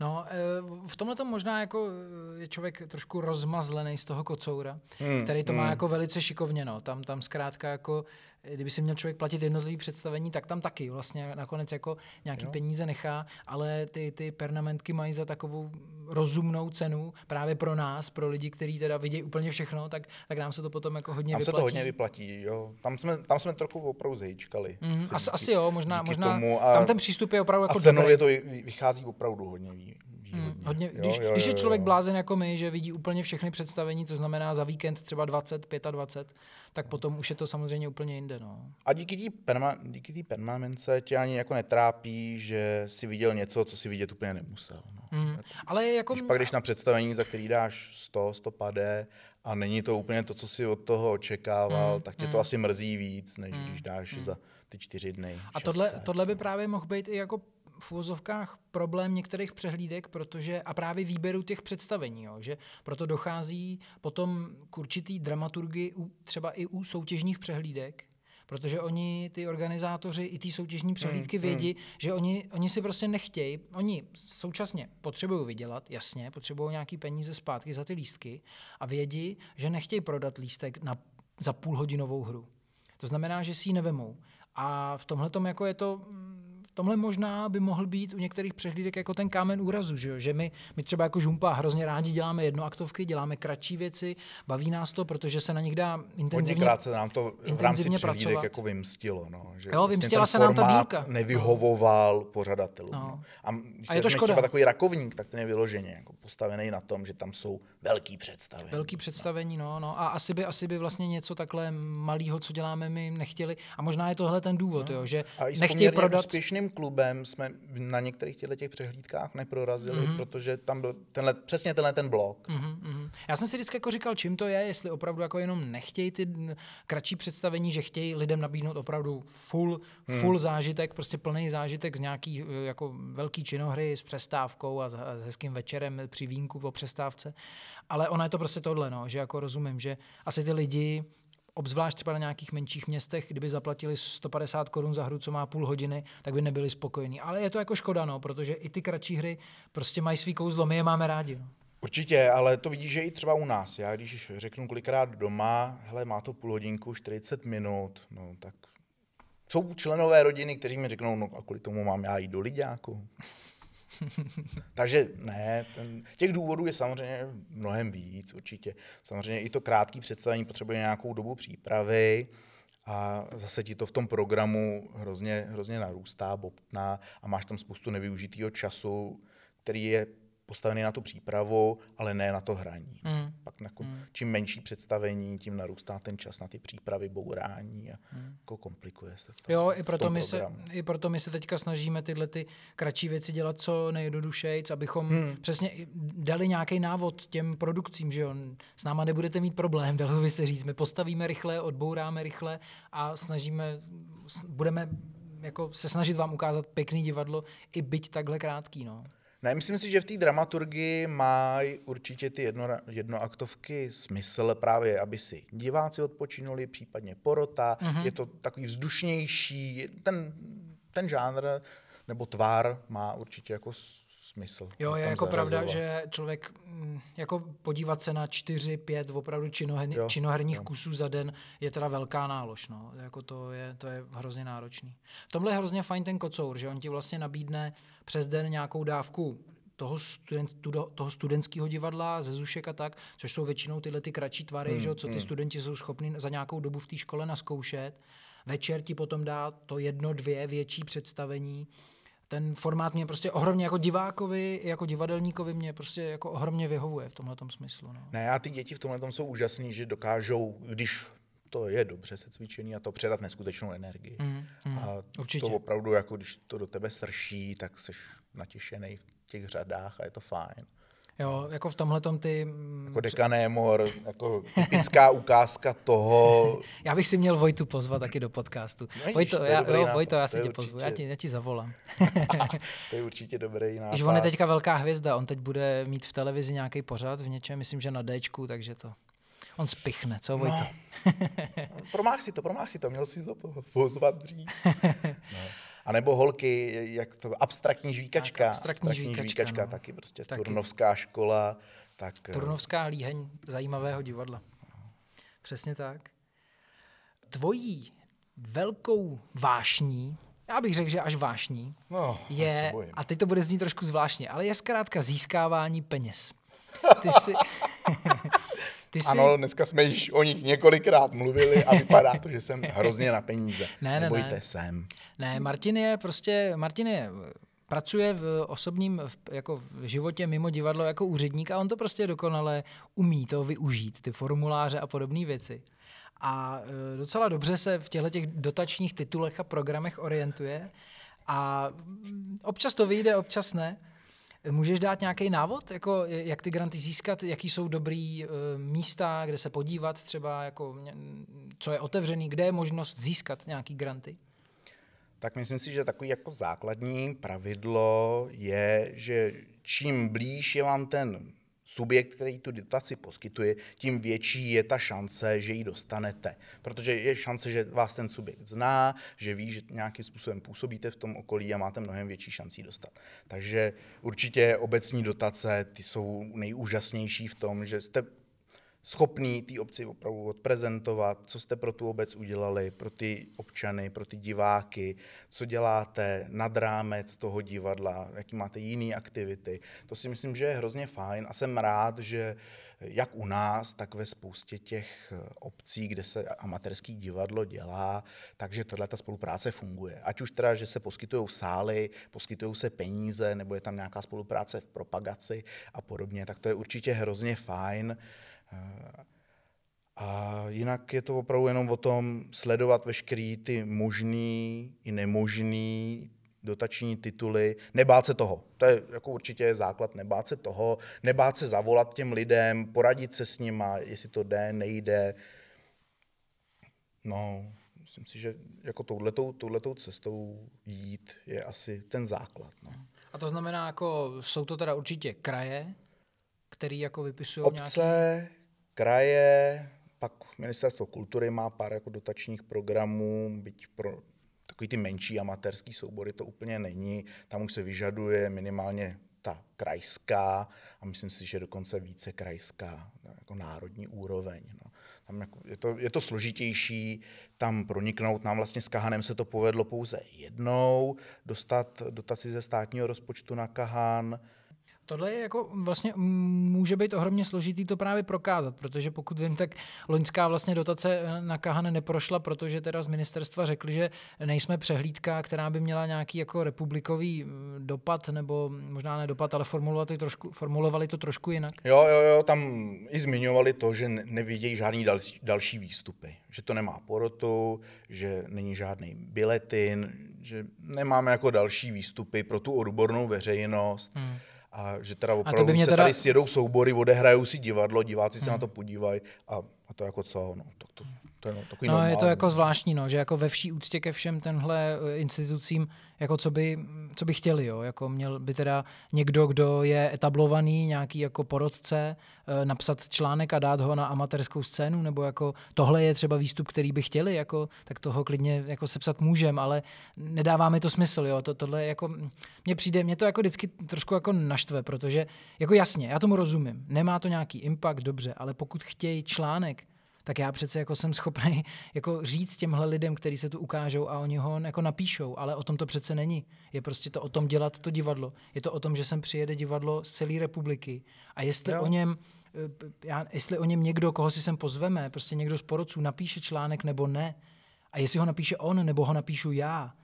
No, eh, v tomhle to možná jako eh, je člověk trošku rozmazlený z toho kocoura, hmm, který to má hmm. jako velice šikovně. No. Tam, tam zkrátka jako kdyby si měl člověk platit jednotlivé představení, tak tam taky vlastně nakonec jako nějaký jo. peníze nechá, ale ty, ty pernamentky mají za takovou rozumnou cenu právě pro nás, pro lidi, kteří teda vidí úplně všechno, tak, tak nám se to potom jako hodně tam vyplatí. se to hodně vyplatí, jo. Tam jsme, tam jsme trochu opravdu zajíčkali. Mm, asi, asi jo, možná, možná tomu a, tam ten přístup je opravdu jako A cenově to vychází opravdu hodně Hmm, hodně, jo, když, jo, jo, když je člověk blázen jako my, že vidí úplně všechny představení, to znamená za víkend třeba 20, 25, tak potom už je to samozřejmě úplně jinde. No. A díky té perma, díky permanence tě ani jako netrápí, že si viděl něco, co si vidět úplně nemusel. No. Hmm. Ale jako... Když pak jdeš na představení, za který dáš 100, 150 a není to úplně to, co si od toho očekával, hmm. tak tě to hmm. asi mrzí víc, než hmm. když dáš hmm. za ty čtyři dny. A tohle, tohle by právě mohl být i jako v úvozovkách problém některých přehlídek, protože a právě výběru těch představení, jo, že proto dochází potom k určitý dramaturgii u, třeba i u soutěžních přehlídek, protože oni, ty organizátoři i ty soutěžní přehlídky hmm, vědí, hmm. že oni, oni si prostě nechtějí, oni současně potřebují vydělat, jasně, potřebují nějaký peníze zpátky za ty lístky a vědí, že nechtějí prodat lístek na, za půlhodinovou hru. To znamená, že si ji nevemou. A v tomhle jako je to tomhle možná by mohl být u některých přehlídek jako ten kámen úrazu, že, jo? že my, my třeba jako žumpa hrozně rádi děláme jednoaktovky, děláme kratší věci, baví nás to, protože se na nich dá intenzivně Hodněkrát se nám to v rámci přehlídek jako vymstilo. No, že jo, vlastně vymstila se nám ta dílka. nevyhovoval pořadatelům. No. No. A, když a je to škoda. třeba takový rakovník, tak ten je vyloženě jako postavený na tom, že tam jsou velký představení. Velký představení, no, no. A asi by, asi by vlastně něco takhle malého, co děláme my, nechtěli. A možná je tohle ten důvod, no. jo, že nechtějí prodat. Úspěšným klubem jsme na některých těchto těch přehlídkách neprorazili, mm-hmm. protože tam byl tenhle, přesně tenhle ten blok. Mm-hmm. Já jsem si vždycky jako říkal, čím to je, jestli opravdu jako jenom nechtějí ty kratší představení, že chtějí lidem nabídnout opravdu full, mm. full zážitek, prostě plný zážitek z nějaký jako velký činohry s přestávkou a s, a s hezkým večerem při vínku po přestávce. Ale ono je to prostě tohle, no, že jako rozumím, že asi ty lidi obzvlášť třeba na nějakých menších městech, kdyby zaplatili 150 korun za hru, co má půl hodiny, tak by nebyli spokojení. Ale je to jako škoda, no, protože i ty kratší hry prostě mají svý kouzlo, my je máme rádi. No. Určitě, ale to vidíš, že i třeba u nás. Já když řeknu kolikrát doma, hele, má to půl hodinku, 40 minut, no tak jsou členové rodiny, kteří mi řeknou, no a kvůli tomu mám já jít do lidáku. Takže ne, ten, těch důvodů je samozřejmě mnohem víc určitě. Samozřejmě i to krátké představení potřebuje nějakou dobu přípravy a zase ti to v tom programu hrozně, hrozně narůstá, bobtná a máš tam spoustu nevyužitého času, který je postavený na tu přípravu, ale ne na to hraní. Mm. Pak jako, mm. čím menší představení, tím narůstá ten čas na ty přípravy, bourání a mm. jako komplikuje se to. Jo, i proto, my se, i proto my se teďka snažíme tyhle ty kratší věci dělat co nejjednodušejc, abychom mm. přesně dali nějaký návod těm produkcím, že jo, s náma nebudete mít problém, dalo by se říct. My postavíme rychle, odbouráme rychle a snažíme, budeme jako se snažit vám ukázat pěkný divadlo, i byť takhle krátký. No. Ne, myslím si, že v té dramaturgii mají určitě ty jedno, jednoaktovky smysl právě, aby si diváci odpočinuli, případně porota. Mm-hmm. Je to takový vzdušnější. Ten, ten žánr nebo tvár má určitě jako smysl. Jo, je jako pravda, že člověk mm, jako podívat se na čtyři, pět opravdu činoher, jo, činoherních jo. kusů za den je teda velká nálož. No. Jako to, je, to je hrozně náročný. V tomhle je hrozně fajn ten kocour, že on ti vlastně nabídne přes den nějakou dávku toho, student, toho studentského divadla, ze zušek a tak, což jsou většinou tyhle ty kratší tvary, hmm, že, co ty hmm. studenti jsou schopni za nějakou dobu v té škole naskoušet. Večer ti potom dá to jedno, dvě větší představení. Ten formát mě prostě ohromně jako divákovi, jako divadelníkovi mě prostě jako ohromně vyhovuje v tomhle smyslu. No. Ne, a ty děti v tomhle jsou úžasný, že dokážou, když to je dobře se cvičený a to předat neskutečnou energii. Mm, mm, a určitě. to opravdu, jako když to do tebe srší, tak jsi natěšený v těch řadách a je to fajn. Jo, jako v tomhle ty... Mm, jako dekanémor, jako typická ukázka toho... já bych si měl Vojtu pozvat taky do podcastu. No, Vojto, to já, jo, Vojto, já si tě určitě... pozvu, já ti, já ti zavolám. to je určitě dobrý nápad. Když on je teďka velká hvězda, on teď bude mít v televizi nějaký pořad v něčem, myslím, že na Dčku, takže to... On spichne, co Vojto? No. promáh si to, promáh si to, měl si to pozvat dřív. No. A nebo holky, jak to, abstraktní žvíkačka. Tak, abstraktní, abstraktní žvíkačka, žvíkačka no. taky prostě, taky. turnovská škola. Tak, eh, Turnovská líheň zajímavého divadla. Přesně tak. Tvojí velkou vášní, já bych řekl, že až vášní, No, je, a teď to bude znít trošku zvláštně, ale je zkrátka získávání peněz. Ty si, ty si... Ano, dneska jsme již o nich několikrát mluvili a vypadá to, že jsem hrozně na peníze. Ne, ne, Nebojte, ne. jsem. Ne, Martin je prostě, Martin je pracuje v osobním v, jako v životě mimo divadlo jako úředník a on to prostě dokonale umí to využít, ty formuláře a podobné věci. A e, docela dobře se v těchto těch dotačních titulech a programech orientuje a mm, občas to vyjde, občas ne. Můžeš dát nějaký návod, jako jak ty granty získat, jaký jsou dobrý e, místa, kde se podívat třeba, jako, co je otevřený, kde je možnost získat nějaký granty? tak myslím si, že takový jako základní pravidlo je, že čím blíž je vám ten subjekt, který tu dotaci poskytuje, tím větší je ta šance, že ji dostanete. Protože je šance, že vás ten subjekt zná, že ví, že nějakým způsobem působíte v tom okolí a máte mnohem větší šanci dostat. Takže určitě obecní dotace, ty jsou nejúžasnější v tom, že jste schopný té obci opravdu odprezentovat, co jste pro tu obec udělali, pro ty občany, pro ty diváky, co děláte nad rámec toho divadla, jaký máte jiné aktivity. To si myslím, že je hrozně fajn a jsem rád, že jak u nás, tak ve spoustě těch obcí, kde se amatérský divadlo dělá, takže tohle ta spolupráce funguje. Ať už teda, že se poskytují sály, poskytují se peníze, nebo je tam nějaká spolupráce v propagaci a podobně, tak to je určitě hrozně fajn. A jinak je to opravdu jenom o tom sledovat veškerý ty možný i nemožný dotační tituly, nebát se toho. To je jako určitě základ, nebát se toho, nebát se zavolat těm lidem, poradit se s nima, jestli to jde, nejde. No, myslím si, že jako touhletou, touhletou cestou jít je asi ten základ. No. A to znamená, jako jsou to teda určitě kraje, který jako vypisují Obce, nějaký kraje, pak ministerstvo kultury má pár jako dotačních programů, byť pro takový ty menší amatérský soubory to úplně není. Tam už se vyžaduje minimálně ta krajská a myslím si, že dokonce více krajská, jako národní úroveň. No. Tam jako je, to, je to složitější tam proniknout. Nám vlastně s Kahanem se to povedlo pouze jednou, dostat dotaci ze státního rozpočtu na Kahan, Tohle je jako vlastně může být ohromně složitý to právě prokázat, protože pokud vím, tak loňská vlastně dotace na Kahan neprošla, protože teda z ministerstva řekli, že nejsme přehlídka, která by měla nějaký jako republikový dopad, nebo možná ne dopad, ale formulovali, trošku, formulovali to trošku jinak. Jo, jo, jo, tam i zmiňovali to, že nevidějí žádný další, další výstupy, že to nemá porotu, že není žádný biletin, že nemáme jako další výstupy pro tu odbornou veřejnost. Hmm a že teda opravdu by mě se teda... tady sjedou soubory, odehrajou si divadlo, diváci se hmm. na to podívají a, a to jako co, no, to, to, to je no, takový no, je to jako zvláštní, no, že jako ve vší úctě ke všem tenhle eh, institucím, jako co by, co by chtěli, jo, jako měl by teda někdo, kdo je etablovaný, nějaký jako porodce, eh, napsat článek a dát ho na amatérskou scénu, nebo jako tohle je třeba výstup, který by chtěli, jako, tak toho klidně jako sepsat můžem, ale nedává mi to smysl, jo, to, tohle jako, mně přijde, mě to jako vždycky trošku jako naštve, protože jako jasně, já tomu rozumím, nemá to nějaký impact, dobře, ale pokud chtějí článek, tak já přece jako jsem schopný jako říct těmhle lidem, kteří se tu ukážou a oni ho jako napíšou, ale o tom to přece není. Je prostě to o tom dělat to divadlo. Je to o tom, že sem přijede divadlo z celé republiky a jestli jo. o něm eh, já, jestli o něm někdo, koho si sem pozveme, prostě někdo z porodců napíše článek nebo ne, a jestli ho napíše on nebo ho napíšu já,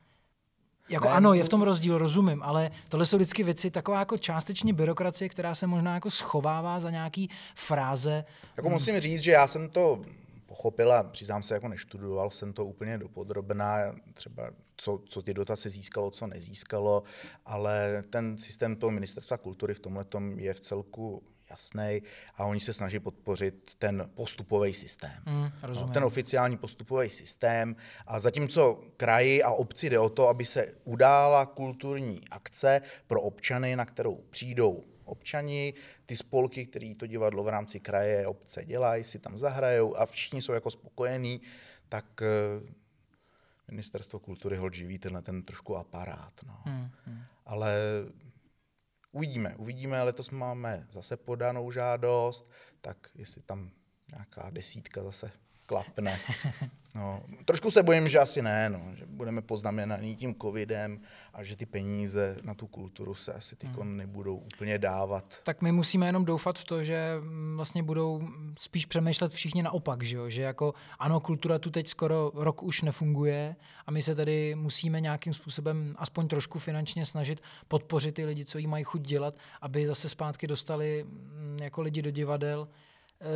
jako ne, ano, je v tom rozdíl, rozumím, ale tohle jsou vždycky věci, taková jako částečně byrokracie, která se možná jako schovává za nějaký fráze. Jako musím říct, že já jsem to pochopila, přiznám se, jako neštudoval jsem to úplně dopodrobná, třeba co, co ty dotace získalo, co nezískalo, ale ten systém toho ministerstva kultury v tomhle je v celku jasný a oni se snaží podpořit ten postupový systém. Mm, no, ten oficiální postupový systém. A zatímco kraji a obci jde o to, aby se udála kulturní akce pro občany, na kterou přijdou občani, ty spolky, které to divadlo v rámci kraje, obce dělají, si tam zahrajou a všichni jsou jako spokojení, tak eh, ministerstvo kultury ho živí tenhle ten trošku aparát. No. Hmm, hmm. Ale Uvidíme, uvidíme, letos máme zase podanou žádost, tak jestli tam nějaká desítka zase klapne. No, trošku se bojím, že asi ne, no, že budeme poznamenaný tím covidem a že ty peníze na tu kulturu se asi teď hmm. nebudou úplně dávat. Tak my musíme jenom doufat v to, že mm, vlastně budou spíš přemýšlet všichni naopak, že, jo? že jako ano, kultura tu teď skoro rok už nefunguje a my se tady musíme nějakým způsobem aspoň trošku finančně snažit podpořit ty lidi, co jí mají chuť dělat, aby zase zpátky dostali mm, jako lidi do divadel,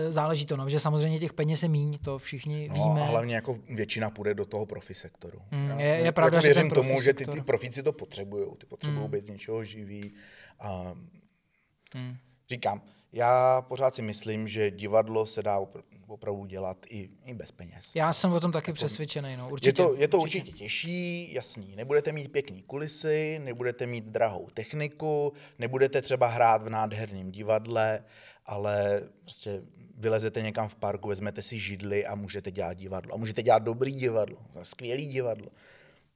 záleží to, no, že samozřejmě těch peněz je míň, to všichni no, víme. A hlavně jako většina půjde do toho profi sektoru. Mm, je, je pravda, jako že věřím ten tomu, že ty, ty profíci to potřebují, ty potřebují mm. být z něčeho živí. A mm. Říkám, já pořád si myslím, že divadlo se dá opravdu dělat i, i bez peněz. Já jsem o tom taky jako, přesvědčený. No. Určitě, je to, je to určitě. určitě těžší, jasný. Nebudete mít pěkný kulisy, nebudete mít drahou techniku, nebudete třeba hrát v nádherném divadle, ale prostě vylezete někam v parku, vezmete si židli a můžete dělat divadlo. A můžete dělat dobrý divadlo, skvělý divadlo.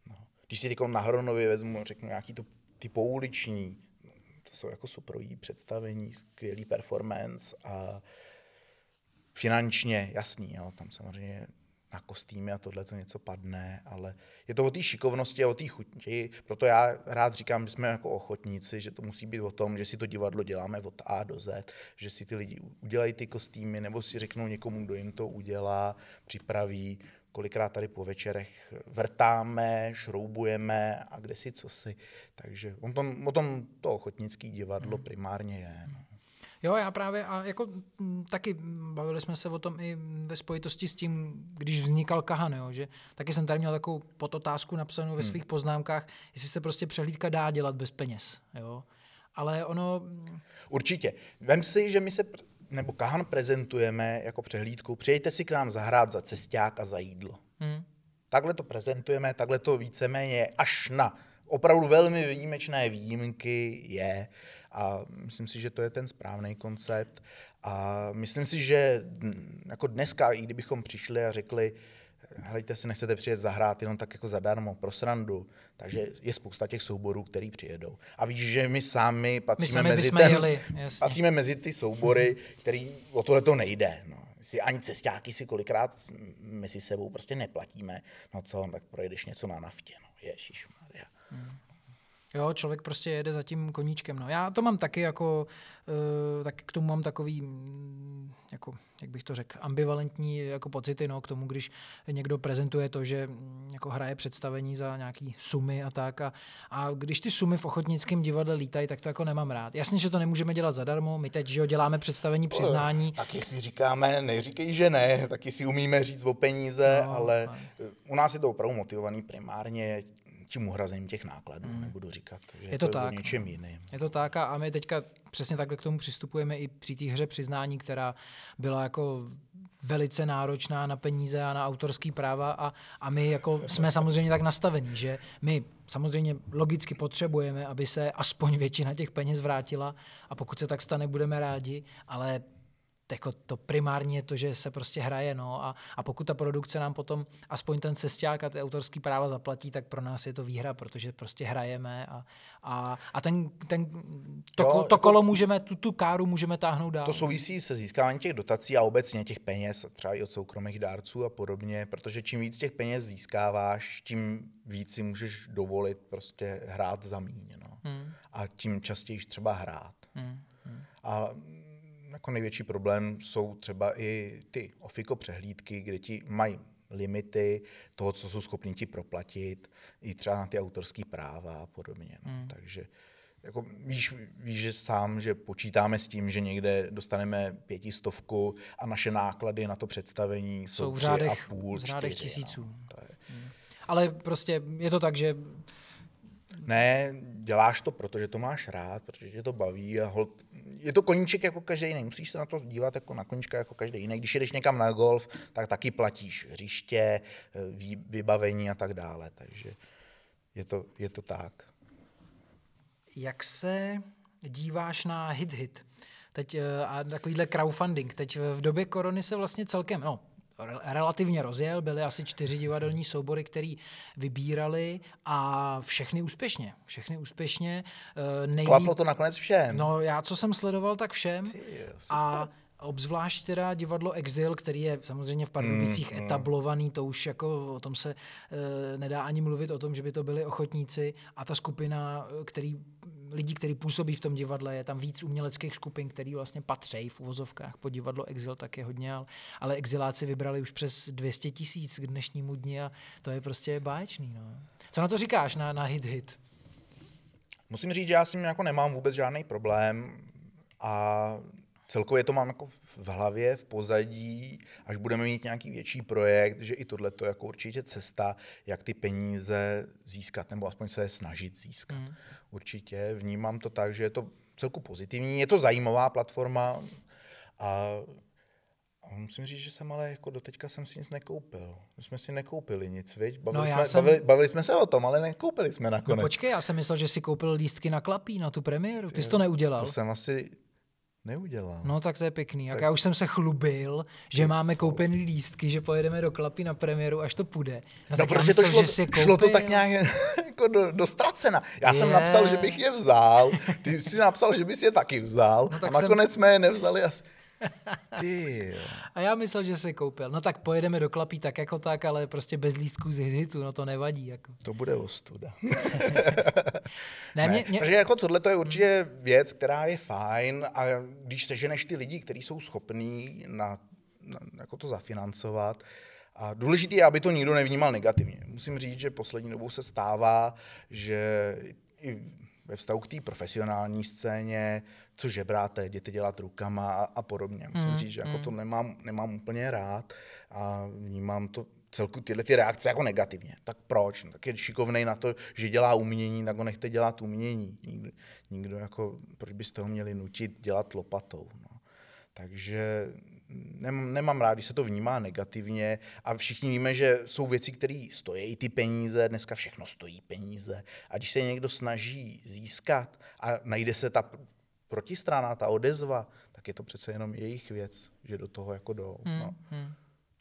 No. Když si na Hronově vezmu, řeknu nějaký to, ty pouliční, to jsou jako suprový představení, skvělý performance a finančně, jasný, jo, tam samozřejmě na kostýmy a tohle to něco padne, ale je to o té šikovnosti a o té chuti. Proto já rád říkám, že jsme jako ochotníci, že to musí být o tom, že si to divadlo děláme od A do Z, že si ty lidi udělají ty kostýmy, nebo si řeknou někomu, kdo jim to udělá, připraví. Kolikrát tady po večerech vrtáme, šroubujeme a kde si co si. Takže o tom, o tom to ochotnické divadlo hmm. primárně je. No. Jo, já právě a jako m, taky bavili jsme se o tom i ve spojitosti s tím, když vznikal Kahan, jo, že taky jsem tady měl takovou podotázku napsanou ve hmm. svých poznámkách, jestli se prostě přehlídka dá dělat bez peněz, jo. Ale ono... Určitě. Vem si, že my se, nebo Kahan prezentujeme jako přehlídku, přijďte si k nám zahrát za cesták a za jídlo. Hmm. Takhle to prezentujeme, takhle to víceméně až na opravdu velmi výjimečné výjimky je. A myslím si, že to je ten správný koncept. A myslím si, že jako dneska, i kdybychom přišli a řekli, hejte si, nechcete přijet zahrát jenom tak jako zadarmo, pro srandu. Takže je spousta těch souborů, který přijedou. A víš, že my sami patříme, my mezi, ten, jeli, patříme mezi ty soubory, který o tohle to nejde. No. Si ani cestáky si kolikrát my si sebou prostě neplatíme. No co, tak projedeš něco na naftě. No. Ježíš Maria. Hmm. Jo, člověk prostě jede za tím koníčkem. No. Já to mám taky jako, uh, tak k tomu mám takový, mm, jako, jak bych to řekl, ambivalentní jako pocity no, k tomu, když někdo prezentuje to, že mm, jako hraje představení za nějaký sumy a tak. A, a když ty sumy v ochotnickém divadle lítají, tak to jako nemám rád. Jasně, že to nemůžeme dělat zadarmo, my teď že jo, děláme představení přiznání. Taky si říkáme, neříkej, že ne, taky si umíme říct o peníze, no, ale no. u nás je to opravdu motivovaný primárně tím uhrazením těch nákladů, hmm. nebudu říkat, že je to, to tak, je něčem jiným. Je to tak a my teďka přesně takhle k tomu přistupujeme i při té hře přiznání, která byla jako velice náročná na peníze a na autorský práva a, a my jako jsme samozřejmě tak nastavení, že my samozřejmě logicky potřebujeme, aby se aspoň většina těch peněz vrátila a pokud se tak stane, budeme rádi, ale jako to primárně je to, že se prostě hraje, no a, a pokud ta produkce nám potom aspoň ten cesták a ty autorský práva zaplatí, tak pro nás je to výhra, protože prostě hrajeme a, a, a ten, ten, to, jo, to jako, kolo můžeme, tu, tu káru můžeme táhnout dál. To souvisí se získáváním těch dotací a obecně těch peněz, třeba i od soukromých dárců a podobně, protože čím víc těch peněz získáváš, tím víc si můžeš dovolit prostě hrát za míň, no. hmm. A tím častěji třeba hrát. Hmm. Hmm. A jako největší problém jsou třeba i ty ofiko přehlídky, kde ti mají limity toho, co jsou schopni ti proplatit, i třeba na ty autorské práva a podobně. No. Hmm. Takže jako víš, víš, že sám, že počítáme s tím, že někde dostaneme pětistovku a naše náklady na to představení jsou, jsou v řádech, a půl, v řádech čtyři, tisíců. No, to je. Hmm. Ale prostě je to tak, že ne, děláš to, protože to máš rád, protože tě to baví a hold, je to koníček jako každý jiný. Musíš se na to dívat jako na koníčka jako každý jiný. Když jdeš někam na golf, tak taky platíš hřiště, eh, vybavení a tak dále. Takže je to, je to tak. Jak se díváš na hit-hit? Teď eh, a takovýhle crowdfunding. Teď v době korony se vlastně celkem, no relativně rozjel, byly asi čtyři divadelní soubory, které vybírali a všechny úspěšně. Všechny úspěšně. Eh, nejlíp... Klaplo to nakonec všem. No já, co jsem sledoval, tak všem. Ty, a obzvlášť teda divadlo Exil, který je samozřejmě v Pardubicích Mm, mm. etablovaný, to už jako o tom se e, nedá ani mluvit o tom, že by to byli ochotníci a ta skupina, eh, který, lidí, kteří působí v tom divadle, je tam víc uměleckých skupin, který vlastně patří v uvozovkách po divadlo Exil, tak je hodně, ale, exiláci vybrali už přes 200 tisíc k dnešnímu dni a to je prostě báječný. No. Co na to říkáš, na, na hit hit? Musím říct, že já s tím jako nemám vůbec žádný problém a celkově to mám jako v hlavě, v pozadí, až budeme mít nějaký větší projekt, že i tohle je jako určitě cesta, jak ty peníze získat, nebo aspoň se je snažit získat. Hmm. Určitě vnímám to tak, že je to celku pozitivní, je to zajímavá platforma a a musím říct, že jsem ale jako doteďka jsem si nic nekoupil. My jsme si nekoupili nic, viď? Bavili, No, jsme, jsem- bavili, bavili jsme se o tom, ale nekoupili jsme No nakonec. počkej, já jsem myslel, že si koupil lístky na klapí, na tu premiéru. Ty jsi to neudělal. To jsem asi neudělal. No tak to je pěkný. Tak- já už jsem se chlubil, že máme koupený lístky, že pojedeme do klapy na premiéru, až to půjde. No, No, protože to šlo, že je šlo to koupil. tak nějak jako do, do ztracena. Já jsem Je. napsal, že bych je vzal, ty jsi napsal, že bys je taky vzal No, a tak jsem- nakonec jsme je nevzali asi. Ty jo. A já myslel, že je koupil. No tak pojedeme do klapí tak jako tak, ale prostě bez lístků z hitu, no to nevadí. Jako. To bude ostuda. Ne, Mě, mě, Takže jako tohle je určitě věc, která je fajn a když seženeš ty lidi, kteří jsou schopní na, na, jako to zafinancovat, a důležité je, aby to nikdo nevnímal negativně. Musím říct, že poslední dobou se stává, že i ve vztahu k té profesionální scéně, co žebráte, jděte dělat rukama a, a podobně. Musím Mm, říct, že jako to nemám, nemám úplně rád a vnímám to celku tyhle ty reakce jako negativně. Tak proč? No, tak je šikovnej na to, že dělá umění, tak ho nechte dělat umění. Nikdo, nikdo jako, proč byste ho měli nutit dělat lopatou? No. Takže nemám, nemám rád, když se to vnímá negativně a všichni víme, že jsou věci, které stojí ty peníze, dneska všechno stojí peníze a když se někdo snaží získat a najde se ta pr- protistrana, ta odezva, tak je to přece jenom jejich věc, že do toho jako jdou. No. hmm,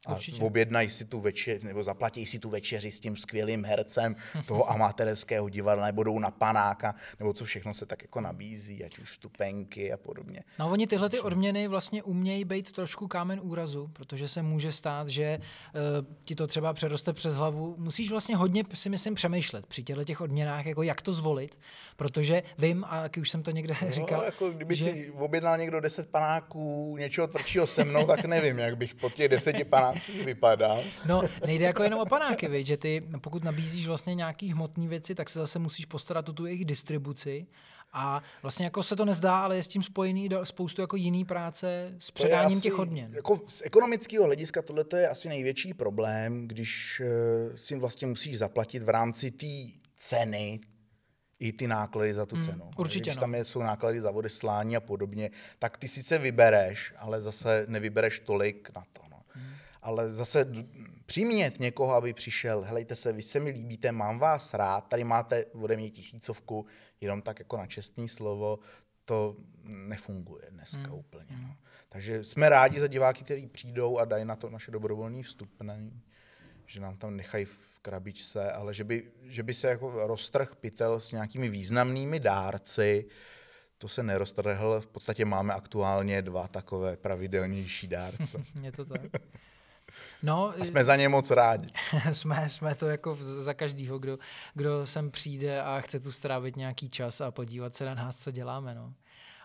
A určitě. objednají si tu večeři, nebo zaplatí si tu večeři s tím skvělým hercem toho amatérského divadla, nebo jdou na panáka, nebo co všechno se tak jako nabízí, ať už vstupenky a podobně. No oni tyhle ty odměny vlastně umějí být trošku kámen úrazu, protože se může stát, že uh, ti to třeba přeroste přes hlavu. Musíš vlastně hodně si myslím přemýšlet při těchto těch odměnách, jako jak to zvolit, protože vím, a jak už jsem to někde říkal, no, jako kdyby že- si objednal někdo 10 panáků, něčeho tvrdšího se mnou, tak nevím, jak bych po těch deseti panácích vypadal. No, nejde jako jenom o panáky, viď, že ty, pokud nabízíš vlastně nějaký hmotné věci, tak se zase musíš postarat o tu jejich distribuci. A vlastně jako se to nezdá, ale je s tím spojený spoustu jako jiný práce s předáním asi- těch odměn. Jako z ekonomického hlediska tohle je asi největší problém, když uh, si vlastně musíš zaplatit v rámci té ceny i ty náklady za tu cenu. Hmm, určitě, Když no. tam je, jsou náklady za odeslání a podobně, tak ty sice vybereš, ale zase nevybereš tolik na to. Hmm. Ale zase přimět někoho, aby přišel, helejte se, vy se mi líbíte, mám vás rád, tady máte ode mě tisícovku, jenom tak jako na čestný slovo, to nefunguje dneska Hmm. úplně. No. Takže jsme rádi za diváky, kteří přijdou a dají na to naše dobrovolné vstupné, že nám tam nechají v krabičce, ale že by, že by se jako roztrh pytel s nějakými významnými dárci, to se neroztrhl. V podstatě máme aktuálně dva takové pravidelnější dárce. Je to tak. No, A jsme za ně moc rádi. jsme, jsme to jako za každýho, kdo, kdo sem přijde a chce tu strávit nějaký čas a podívat se na nás, co děláme. No.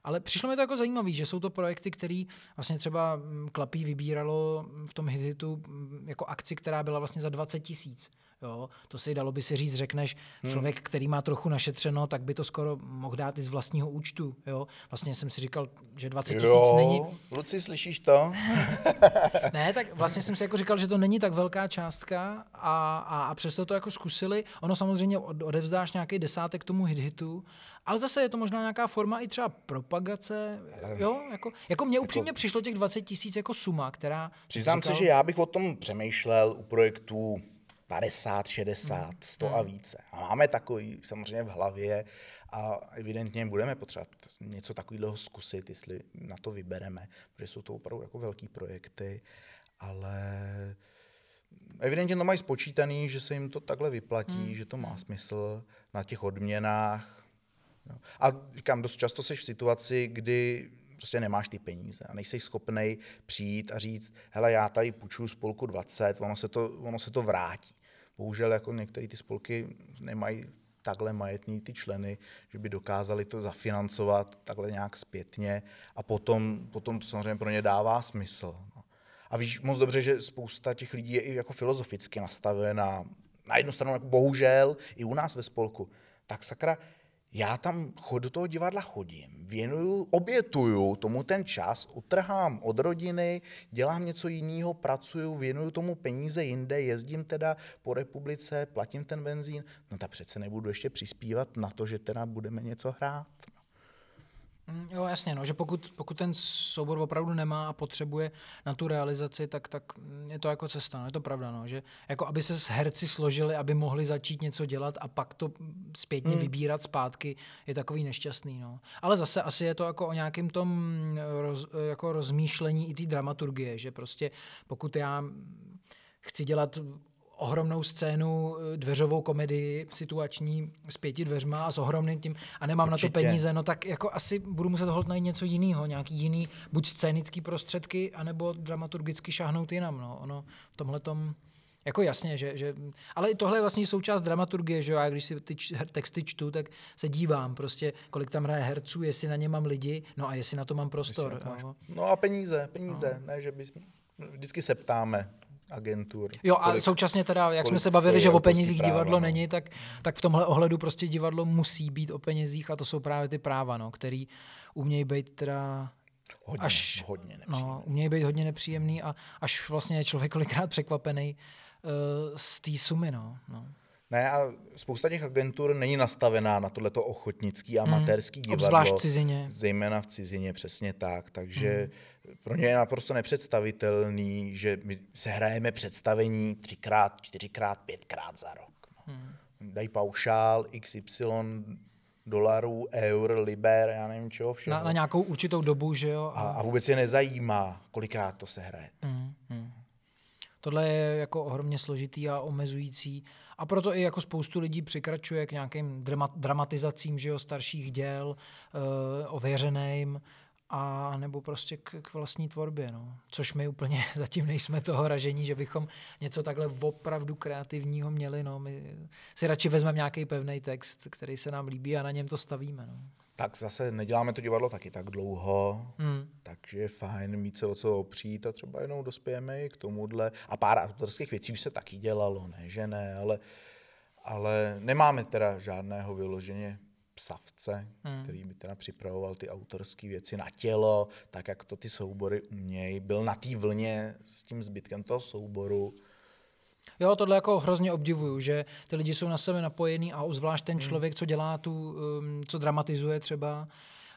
Ale přišlo mi to jako zajímavé, že jsou to projekty, které vlastně třeba mm, Klapí vybíralo v tom hitu mm, jako akci, která byla vlastně za 20 tisíc. Jo, to si dalo by si říct, řekneš, člověk, který má trochu našetřeno, tak by to skoro mohl dát i z vlastního účtu. Jo. Vlastně jsem si říkal, že 20 tisíc není, Luci, slyšíš to? ne, tak vlastně jsem si jako říkal, že to není tak velká částka a, a, a přesto to jako zkusili. Ono samozřejmě od- odevzdáš nějaký desátek tomu hit-hitu, ale zase je to možná nějaká forma i třeba propagace. Jo, jako, jako mně upřímně přišlo těch 20 tisíc jako suma, která... Přiznám říkal, se, že já bych o tom přemýšlel u projektů 50, 60, 100 a více. A máme takový samozřejmě v hlavě a evidentně budeme potřebovat něco takového zkusit, jestli na to vybereme, protože jsou to opravdu jako velký projekty, ale evidentně to mají spočítaný, že se jim to takhle vyplatí, hmm. že to má smysl na těch odměnách. A říkám, dost často jsi v situaci, kdy prostě nemáš ty peníze a nejsi schopný přijít a říct, hele, já tady půjčuju spolku 20, ono se to, ono se to vrátí. Bohužel jako některé ty spolky nemají takhle majetní ty členy, že by dokázali to zafinancovat takhle nějak zpětně a potom, potom to samozřejmě pro ně dává smysl. A víš moc dobře, že spousta těch lidí je i jako filozoficky nastavená. Na jednu stranu, jako bohužel, i u nás ve spolku. Tak sakra, já tam do toho divadla chodím, věnuju, obětuju tomu ten čas, utrhám od rodiny, dělám něco jiného, pracuju, věnuju tomu peníze jinde, jezdím teda po republice, platím ten benzín, no tak přece nebudu ještě přispívat na to, že teda budeme něco hrát. Mm, jo, jasně, no, že pokud, pokud ten soubor opravdu nemá a potřebuje na tu realizaci, tak, tak je to jako cesta, no, je to pravda, no, že jako aby se s herci složili, aby mohli začít něco dělat a pak to zpětně hmm. vybírat zpátky, je takový nešťastný, no. Ale zase asi je to jako o nějakém tom roz, jako rozmýšlení i té dramaturgie, že prostě pokud já chci dělat ohromnou scénu, eh, dveřovou komedii situační s pěti dveřma a s ohromným tím a nemám Určitě. na to peníze, no tak jako asi budu muset hodnout najít něco jiného, nějaký jiný, buď scénický prostředky, anebo dramaturgicky šáhnout jinam. No. Ono v tomhle tom jako jasně, že, že, ale i tohle je vlastně součást dramaturgie, že jo, já když si ty č, texty čtu, tak se dívám prostě, kolik tam hraje herců, jestli na ně mám lidi, no a jestli na to mám prostor. Máš, no a peníze, peníze, no. ne, že bys, vždycky se ptáme, agentur. Jo a kolik, současně teda, jak jsme se bavili, že o penězích práva, divadlo no. není, tak, tak v tomhle ohledu prostě divadlo musí být o penězích a to jsou právě ty práva, no, který umějí být teda hodně, až, hodně no, nepříjemný. No, umějí být hodně nepříjemný a až vlastně je člověk kolikrát překvapený uh, z té sumy, no. no. Ne, a spousta těch agentur není nastavená na tohleto ochotnický a amatérský mm, divadlo. Zvlášť v cizině. Zejména v cizině, přesně tak. Takže mm. pro ně je naprosto nepředstavitelný, že my se hrajeme představení třikrát, čtyřikrát, pětkrát za rok. No. Mm. Dají paušál XY dolarů, eur, liber, já nevím čeho všeho. Na, na nějakou určitou dobu, že jo? A, a vůbec je nezajímá, kolikrát to se hraje. Mm. Tohle je jako ohromně složitý a omezující a proto i jako spoustu lidí přikračuje k nějakým dramatizacím že jo, starších děl, uh, ověřeným, a nebo prostě k, k vlastní tvorbě. No. Což my úplně zatím nejsme toho ražení, že bychom něco takhle opravdu kreativního měli. No. My si radši vezmeme nějaký pevný text, který se nám líbí a na něm to stavíme. No tak zase neděláme to divadlo taky tak dlouho, hmm. takže je fajn mít se o co opřít a třeba jenom dospějeme i k tomuhle. A pár autorských věcí už se taky dělalo, ne, že ne, ale, ale nemáme teda žádného vyloženě psavce, hmm. který by teda připravoval ty autorské věci na tělo, tak jak to ty soubory umějí. Byl na té vlně s tím zbytkem toho souboru. Jo, tohle jako hrozně obdivuju, že ty lidi jsou na sebe napojení a zvlášť ten hmm. člověk, co dělá tu, um, co dramatizuje třeba,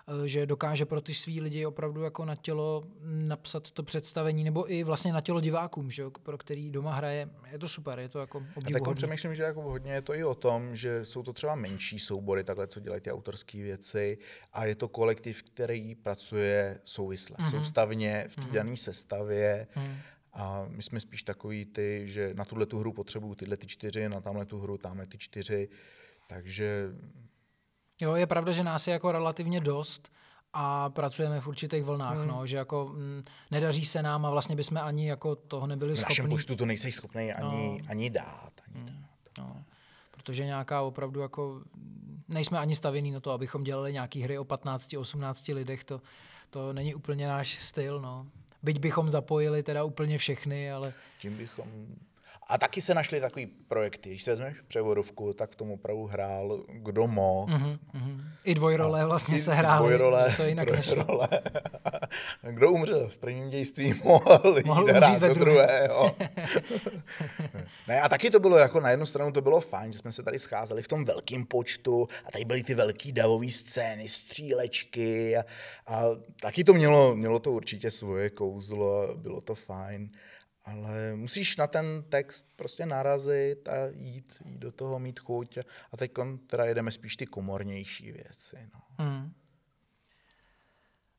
uh, že dokáže pro ty svý lidi opravdu jako na tělo napsat to představení, nebo i vlastně na tělo divákům, že, pro který doma hraje. Je to super, je to jako obdivuhodné. Tak přemýšlím, že jako hodně je to i o tom, že jsou to třeba menší soubory, takhle, co dělají ty autorské věci a je to kolektiv, který pracuje souvisle, mm-hmm. soustavně v té mm-hmm. dané sestavě. Mm-hmm a my jsme spíš takový ty, že na tuhle tu hru potřebuju tyhle ty čtyři, na tamhle tu hru tamhle ty čtyři. Takže... Jo, je pravda, že nás je jako relativně dost a pracujeme v určitých vlnách, hmm. no, že jako m, mm, nedaří se nám a vlastně bychom ani jako toho nebyli schopni. V našem počtu to nejsi schopný ani, no. ani dát. Ani hmm. dát. No. Protože nějaká opravdu jako nejsme ani stavěný na to, abychom dělali nějaký hry o 15-18 lidech, to, to není úplně náš styl, no. Byť bychom zapojili teda úplně všechny, ale... Tím bychom a taky se našly takové projekty. Když se vezmeš převodovku, tak v tom opravdu hrál kdo mo. Mm-hmm, mm-hmm. I dvojrole a vlastně se hrály. Dvojrole, to jinak trojrole. kdo umřel v prvním dějství, mohl, mohl jít hrát do druhého. ne, a taky to bylo jako na jednu stranu to bylo fajn, že jsme se tady scházeli v tom velkém počtu a tady byly ty velké davové scény, střílečky a, a taky to mělo, mělo to určitě svoje kouzlo, bylo to fajn ale musíš na ten text prostě narazit a jít, jít do toho, mít chuť. A teď teda jedeme spíš ty komornější věci. No. Hmm.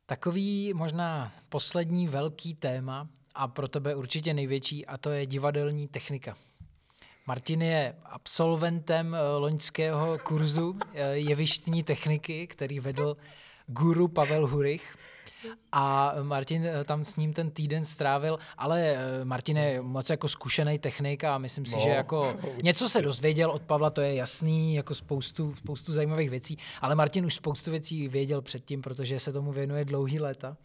Takový možná poslední velký téma a pro tebe určitě největší a to je divadelní technika. Martin je absolventem eh, loňského kurzu eh, jevištní techniky, který vedl guru Pavel Hurich. A Martin eh, tam s ním ten týden strávil, ale eh, Martin je moc jako zkušený technik a myslím si, no. že jako něco se dozvěděl od Pavla, to je jasný, jako spoustu, spoustu zajímavých věcí, ale Martin už spoustu věcí věděl předtím, protože se tomu věnuje dlouhý léta.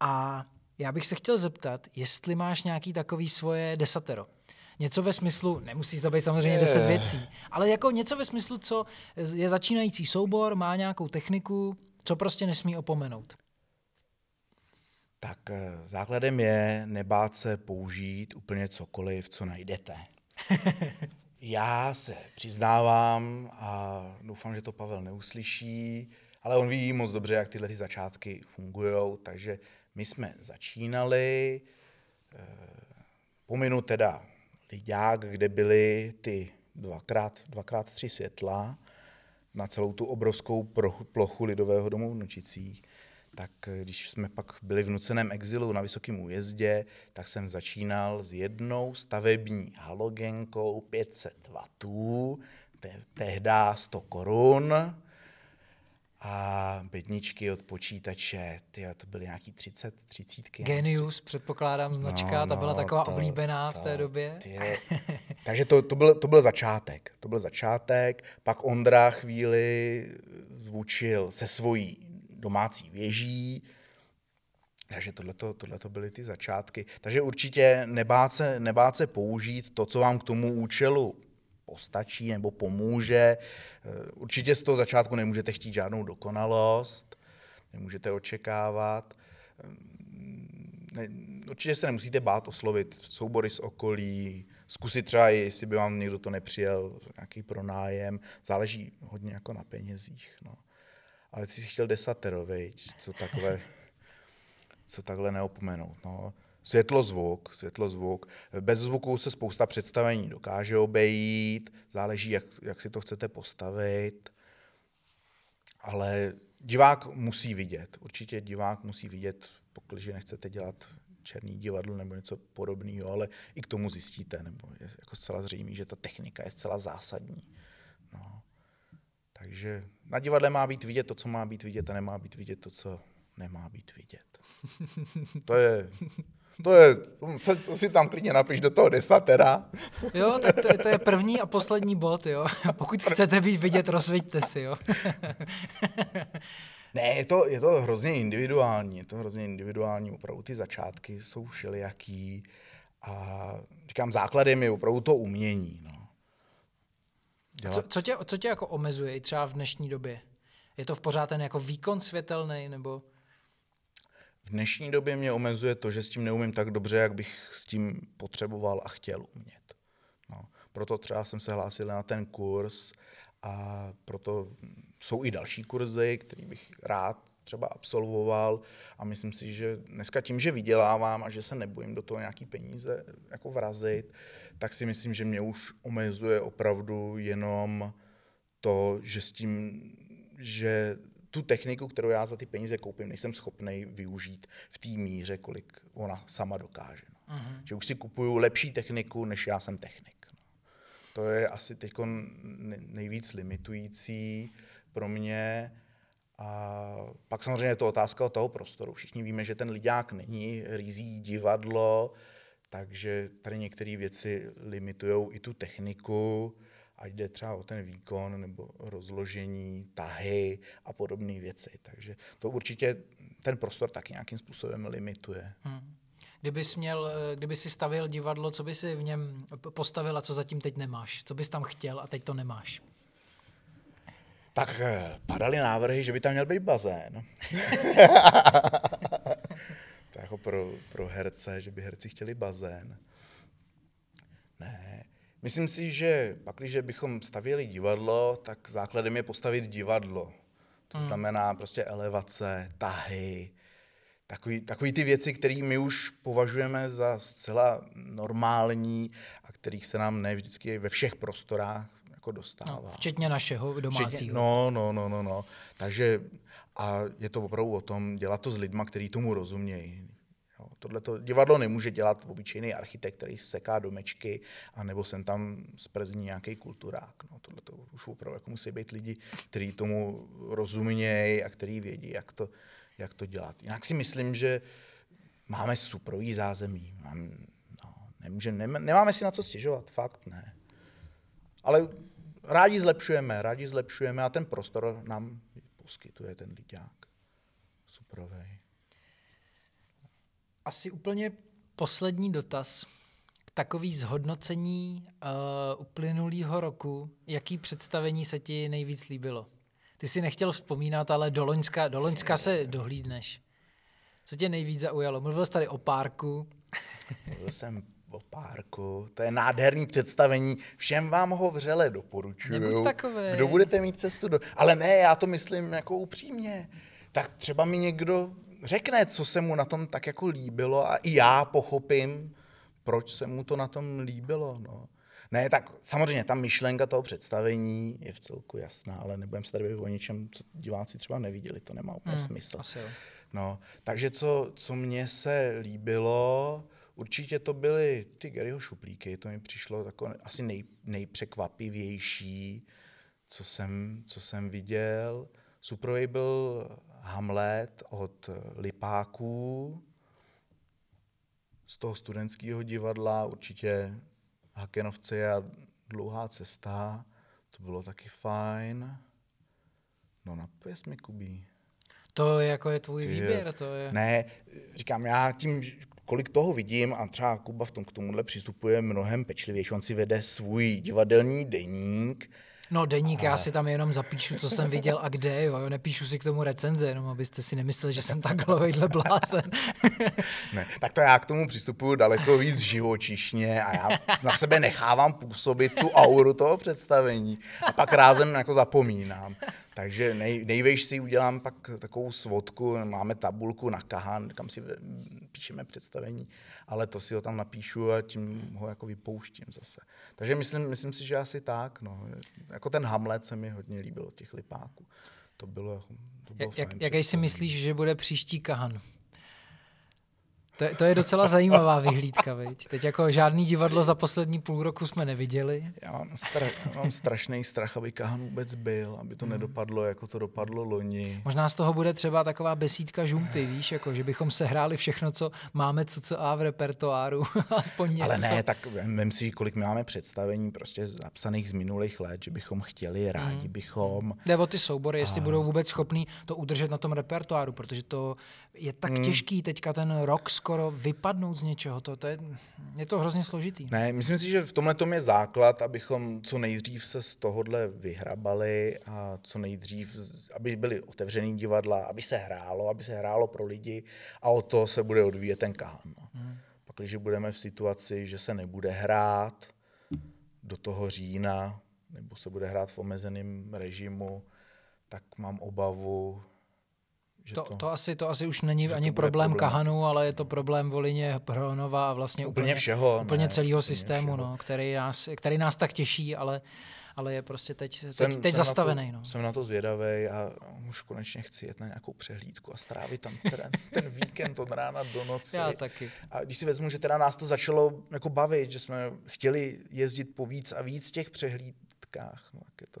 A já bych se chtěl zeptat, jestli máš nějaký takový svoje desatero. Něco ve smyslu, nemusí to být samozřejmě deset věcí, ale jako něco ve smyslu, co je začínající soubor, má nějakou techniku, co prostě nesmí opomenout. Tak eh, základem je nebát se použít úplně cokoliv, co najdete. Já se přiznávám a doufám, že to Pavel neuslyší, ale on ví moc dobře, jak tyhle ty začátky fungují, takže my jsme začínali, eh, pominu teda lidák, kde byly ty dvakrát, dvakrát tři světla na celou tu obrovskou plochu Lidového domu v Nočicích, tak eh, když jsme pak byli v nuceném exilu na Vysokém újezdě, tak jsem začínal s jednou stavební halogenkou 500 W, te- tehdy 100 korun, a bedničky od počítače, ty to byly nějaký 30, 30. Genius, předpokládám, značka, no, ta byla no, taková to, oblíbená to, v té době. Takže to, to, byl, to byl začátek, to byl začátek, pak Ondra chvíli zvučil se svojí domácí věží, takže tohleto, tohleto byly ty začátky. Takže určitě nebát se, nebát se použít to, co vám k tomu účelu postačí nebo pomůže. Eh, určitě z toho začátku nemůžete chtít žádnou dokonalost, nemůžete očekávat. Eh, ne, určitě se nemusíte bát oslovit soubory z okolí, zkusit třeba, jestli by vám někdo to nepřijel, nějaký pronájem, záleží hodně jako na penězích. No. Ale ty jsi chtěl desatero, viď? co takhle, co takhle neopomenout. No. Světlo, zvuk, světlo, zvuk. Bez zvuku se spousta představení dokáže obejít, záleží, jak, jak si to chcete postavit, ale divák musí vidět. Určitě divák musí vidět, pokud nechcete dělat černý divadlo nebo něco podobného, ale i k tomu zjistíte, nebo je jako zcela zřejmé, že ta technika je zcela zásadní. No. Takže na divadle má být vidět to, co má být vidět a nemá být vidět to, co nemá být vidět. To je to je, to, to si tam klidně napiš do toho desatera. Jo, tak to, je, to je první a poslední bod, jo. Pokud chcete být vidět, rozviďte si, jo. Ne, je to, je to hrozně individuální, je to hrozně individuální, opravdu ty začátky jsou všelijaký a říkám, základem je opravdu to umění, no. Co, co, tě, co tě jako omezuje i třeba v dnešní době? Je to v pořád ten jako výkon světelný, nebo... V dnešní době mě omezuje to, že s tím neumím tak dobře, jak bych s tím potřeboval a chtěl umět. No, proto třeba jsem se hlásil na ten kurz a proto jsou i další kurzy, který bych rád třeba absolvoval a myslím si, že dneska tím, že vydělávám a že se nebojím do toho nějaký peníze jako vrazit, tak si myslím, že mě už omezuje opravdu jenom to, že s tím, že tu techniku, kterou já za ty peníze koupím, nejsem schopný využít v té míře, kolik ona sama dokáže. No. Uh-huh. Že už si kupuju lepší techniku, než já jsem technik. No. To je asi teď nejvíc limitující pro mě. A pak samozřejmě je to otázka od toho prostoru. Všichni víme, že ten lidák není rizí divadlo, takže tady některé věci limitují i tu techniku ať jde třeba o ten výkon nebo rozložení, tahy a podobné věci. Takže to určitě ten prostor taky nějakým způsobem limituje. Hmm. Kdybys, měl, kdyby si stavil divadlo, co by si v něm postavil a co zatím teď nemáš? Co bys tam chtěl a teď to nemáš? Tak eh, padaly návrhy, že by tam měl být bazén. jako pro, pro herce, že by herci chtěli bazén. Ne, Myslím si, že pak, když bychom stavěli divadlo, tak základem je postavit divadlo. To hmm. znamená prostě elevace, tahy, takový, takový ty věci, které my už považujeme za zcela normální a kterých se nám ne vždycky ve všech prostorách jako dostává. No, včetně našeho domácího. Včetně, no, no, no, no, no. Takže a je to opravdu o tom dělat to s lidma, kteří tomu rozumějí. Tohleto divadlo nemůže dělat obyčejný architekt, který seká domečky, a nebo sem tam zprezní nějaký kulturák. No, tohleto už opravdu jako musí být lidi, kteří tomu rozumějí a kteří vědí, jak to, jak to dělat. Jinak si myslím, že máme suprový zázemí. Mám, no, nemůže, nem, nemáme si na co stěžovat, fakt ne. Ale rádi zlepšujeme, rádi zlepšujeme a ten prostor nám poskytuje ten lidák. Suprovej. Asi úplně poslední dotaz. Takový zhodnocení uh, uplynulého roku, jaký představení se ti nejvíc líbilo? Ty si nechtěl vzpomínat, ale do Loňska, do Loňska se dohlídneš. Co tě nejvíc zaujalo? Mluvil jsi tady o párku. Mluvil jsem o párku. To je nádherný představení. Všem vám ho vřele doporučuju. Nebuď takovej. Kdo budete mít cestu do... Ale ne, já to myslím jako upřímně. Tak třeba mi někdo řekne, co se mu na tom tak jako líbilo a i já pochopím, proč se mu to na tom líbilo. No. Ne, tak samozřejmě ta myšlenka toho představení je v celku jasná, ale nebudeme se tady bavit o něčem, co diváci třeba neviděli, to nemá úplně hmm, smysl. Asi jo. No, takže co, co mně se líbilo, určitě to byly ty Garyho šuplíky, to mi přišlo takové asi nej, nejpřekvapivější, co jsem, co jsem viděl. Suprovej byl Hamlet od Lipáků, z toho studentského divadla, určitě Hakenovce a dlouhá cesta, to bylo taky fajn. No napověz mi, Kubí. To je jako je tvůj Ty, výběr, to je... Ne, říkám, já tím, kolik toho vidím a třeba Kuba v tom k tomuhle přistupuje mnohem pečlivější. On si vede svůj divadelní deník, No deník, já si tam jenom zapíšu, co jsem viděl a kde, jo. Nepíšu si k tomu recenze, jenom abyste si nemysleli, že jsem takovýhle blázen. ne, tak to já k tomu přistupuju daleko víc živočišně a já na sebe nechávám působit tu auru toho představení a pak rázem jako zapomínám. Takže nej, nejvejš si udělám pak takovou svodku, máme tabulku na Kahan, kam si píšeme představení, ale to si ho tam napíšu a tím ho jako vypouštím zase. Takže myslím, myslím si, že asi tak. No. Jako ten Hamlet se mi hodně líbil těch lipáků. To bylo, to bylo Jak, jaký si myslíš, že bude příští Kahan? To, to je docela zajímavá vyhlídka, viď? Teď jako žádný divadlo za poslední půl roku jsme neviděli. Já mám, stra- já mám strašný strach, aby Kahan vůbec byl, aby to hmm. nedopadlo, jako to dopadlo loni. Možná z toho bude třeba taková besídka žumpy, víš, jako, že bychom sehráli všechno, co máme, co co a v repertoáru, aspoň něco. Ale ne, tak vem si, kolik my máme představení prostě zapsaných z minulých let, že bychom chtěli, rádi hmm. bychom. Jde o ty soubory, jestli a... budou vůbec schopní to udržet na tom repertoáru, protože to je tak hmm. těžký teďka ten rok skoro vypadnout z něčeho. To, to je, je to hrozně složitý. Ne, myslím si, že v tomhle tom je základ, abychom co nejdřív se z tohohle vyhrabali a co nejdřív, aby byly otevřený divadla, aby se hrálo, aby se hrálo pro lidi a o to se bude odvíjet ten kán. No. Hmm. Pak, když budeme v situaci, že se nebude hrát do toho října, nebo se bude hrát v omezeném režimu, tak mám obavu, že to, to, to, asi, to asi už není ani problém Kahanu, ale je to problém Volině, Hronova a vlastně úplně, úplně všeho. Úplně ne, celého systému, všeho. No, který, nás, který nás tak těší, ale, ale je prostě teď, jsem, teď, teď jsem zastavený. Na to, no. Jsem na to zvědavý a už konečně chci jet na nějakou přehlídku a strávit tam ten, ten víkend od rána do noci. Já taky. A když si vezmu, že teda nás to začalo jako bavit, že jsme chtěli jezdit po víc a víc těch přehlídkách, no, tak je to,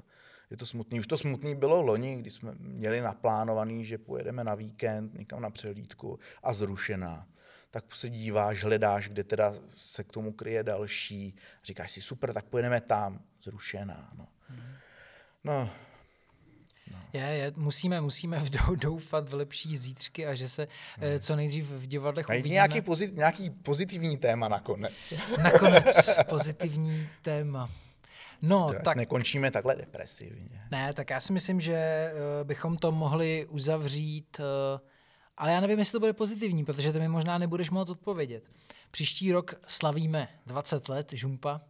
je to smutný. Už to smutný bylo loni, kdy jsme měli naplánovaný, že pojedeme na víkend někam na přehlídku a zrušená. Tak se díváš, hledáš, kde teda se k tomu kryje další. Říkáš si, super, tak pojedeme tam. Zrušená. No. no. No. Je, je, musíme, musíme doufat v lepší zítřky a že se no. co nejdřív v divadlech Najít uvidíme. Nějaký, pozit, nějaký pozitivní téma nakonec. Nakonec pozitivní téma. No, tak, tak nekončíme takhle depresivně. Ne, tak já si myslím, že uh, bychom to mohli uzavřít, uh, ale já nevím, jestli to bude pozitivní, protože ty mi možná nebudeš moc odpovědět. Příští rok slavíme 20 let Žumpa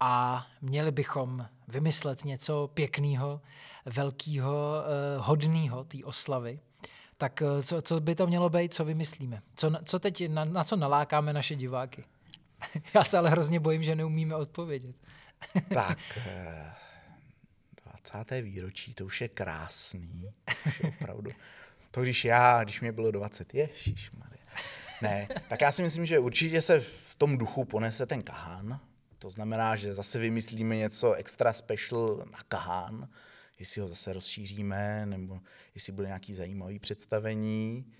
a měli bychom vymyslet něco pěkného, velkého, uh, hodného té oslavy. Tak co, co by to mělo být, co vymyslíme? Co, co teď, na, na co nalákáme naše diváky? Já se ale hrozně bojím, že neumíme odpovědět tak, 20. Eh, výročí, to už je krásný. Už je opravdu. To když já, když mě bylo 20, ježiš Ne, tak já si myslím, že určitě se v tom duchu ponese ten kahán. To znamená, že zase vymyslíme něco extra special na kahán. jestli ho zase rozšíříme, nebo jestli bude nějaký zajímavý představení.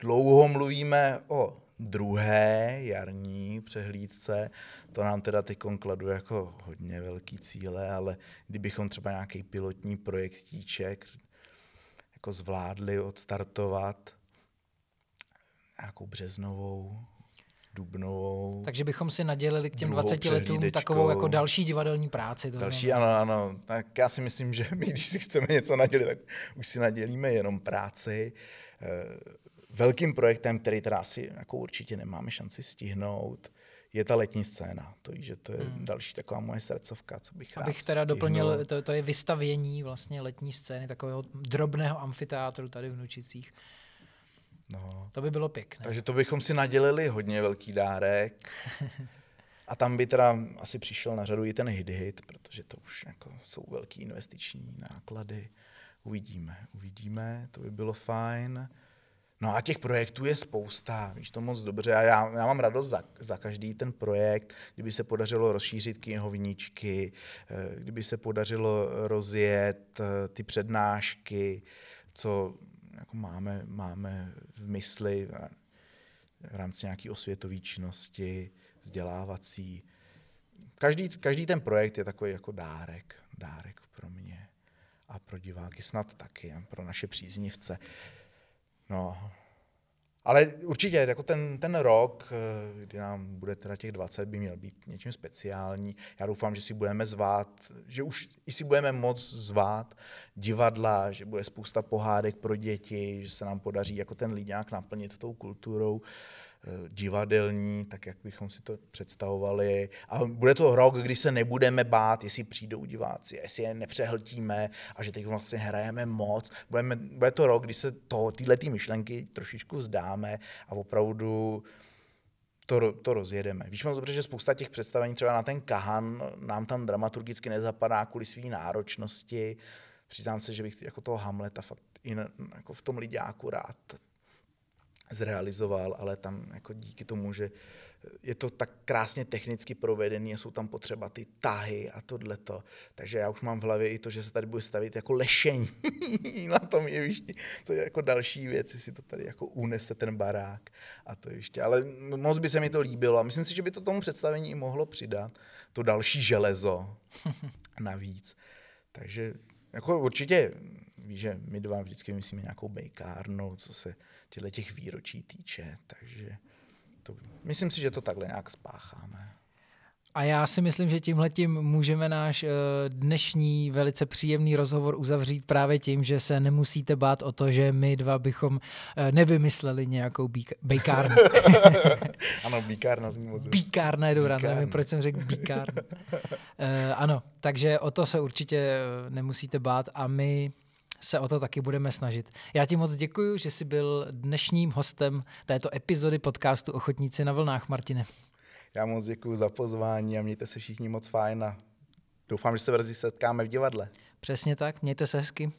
Dlouho mluvíme o druhé jarní přehlídce. To nám teda teď kladu jako hodně velký cíle, ale kdybychom třeba nějaký pilotní projektíček jako zvládli odstartovat, nějakou březnovou, dubnovou. Takže bychom si nadělili k těm 20 letům takovou jako další divadelní práci. To další, znamená. ano, ano. Tak já si myslím, že my, když si chceme něco nadělit, tak už si nadělíme jenom práci. Velkým projektem, který teda asi jako určitě nemáme šanci stihnout, je ta letní scéna. To, že to je hmm. další taková moje srdcovka, co bych Abych teda stihnul. doplnil, to, to je vystavění vlastně letní scény, takového drobného amfiteátru tady v Nučicích. No. To by bylo pěkné. Takže to bychom si nadělili hodně velký dárek. A tam by teda asi přišel na řadu i ten hit-hit, protože to už jako jsou velký investiční náklady. Uvidíme, uvidíme, to by bylo fajn. No a těch projektů je spousta, víš to moc dobře. A já, já mám radost za, za každý ten projekt, kdyby se podařilo rozšířit knihovníčky, eh, kdyby se podařilo rozjet eh, ty přednášky, co jako máme, máme v mysli v rámci nějaké osvětové činnosti, vzdělávací. Každý, každý ten projekt je takový jako dárek, dárek pro mě a pro diváky snad taky, pro naše příznivce. No, ale určitě jako ten, ten rok, eh, kdy nám bude teda těch 20, by měl být něčím speciální. Já doufám, že si budeme zvát, že už i si budeme moc zvát divadla, že bude spousta pohádek pro děti, že se nám podaří jako ten nějak naplnit tou kulturou. Eh, divadelní, tak jak bychom si to představovali. A bude to rok, kdy se nebudeme bát, jestli přijdou diváci, jestli je nepřehltíme a že teď vlastně hrajeme moc. Budeme, bude to rok, kdy se to, tyhle ty myšlenky trošičku vzdáme a opravdu to, to rozjedeme. Víš moc dobře, že spousta těch představení třeba na ten Kahan nám tam dramaturgicky nezapadá kvůli své náročnosti. Přiznám se, že bych jako toho Hamleta fakt i jako v tom lidáku rád zrealizoval, ale tam jako díky tomu, že je to tak krásně technicky provedený a jsou tam potřeba ty tahy a tohleto. Takže já už mám v hlavě i to, že se tady bude stavit jako lešení na tom jevišti. To je jako další věc, jestli to tady jako unese ten barák a to ještě. Ale moc by se mi to líbilo a myslím si, že by to tomu představení i mohlo přidat. To další železo navíc. Takže jako určitě víš, že my dva vždycky myslíme nějakou bejkárnu, co se těchto těch výročí týče, takže to, myslím si, že to takhle nějak spácháme. A já si myslím, že tímhle tím můžeme náš uh, dnešní velice příjemný rozhovor uzavřít právě tím, že se nemusíte bát o to, že my dva bychom uh, nevymysleli nějakou bejkárnu. ano, bíkárna zní moc. Bíkárna je dobrá, nevím, proč jsem řekl bíkárna. uh, ano, takže o to se určitě nemusíte bát a my se o to taky budeme snažit. Já ti moc děkuji, že jsi byl dnešním hostem této epizody podcastu Ochotníci na vlnách, Martine. Já moc děkuji za pozvání a mějte se všichni moc fajn a doufám, že se brzy setkáme v divadle. Přesně tak, mějte se hezky.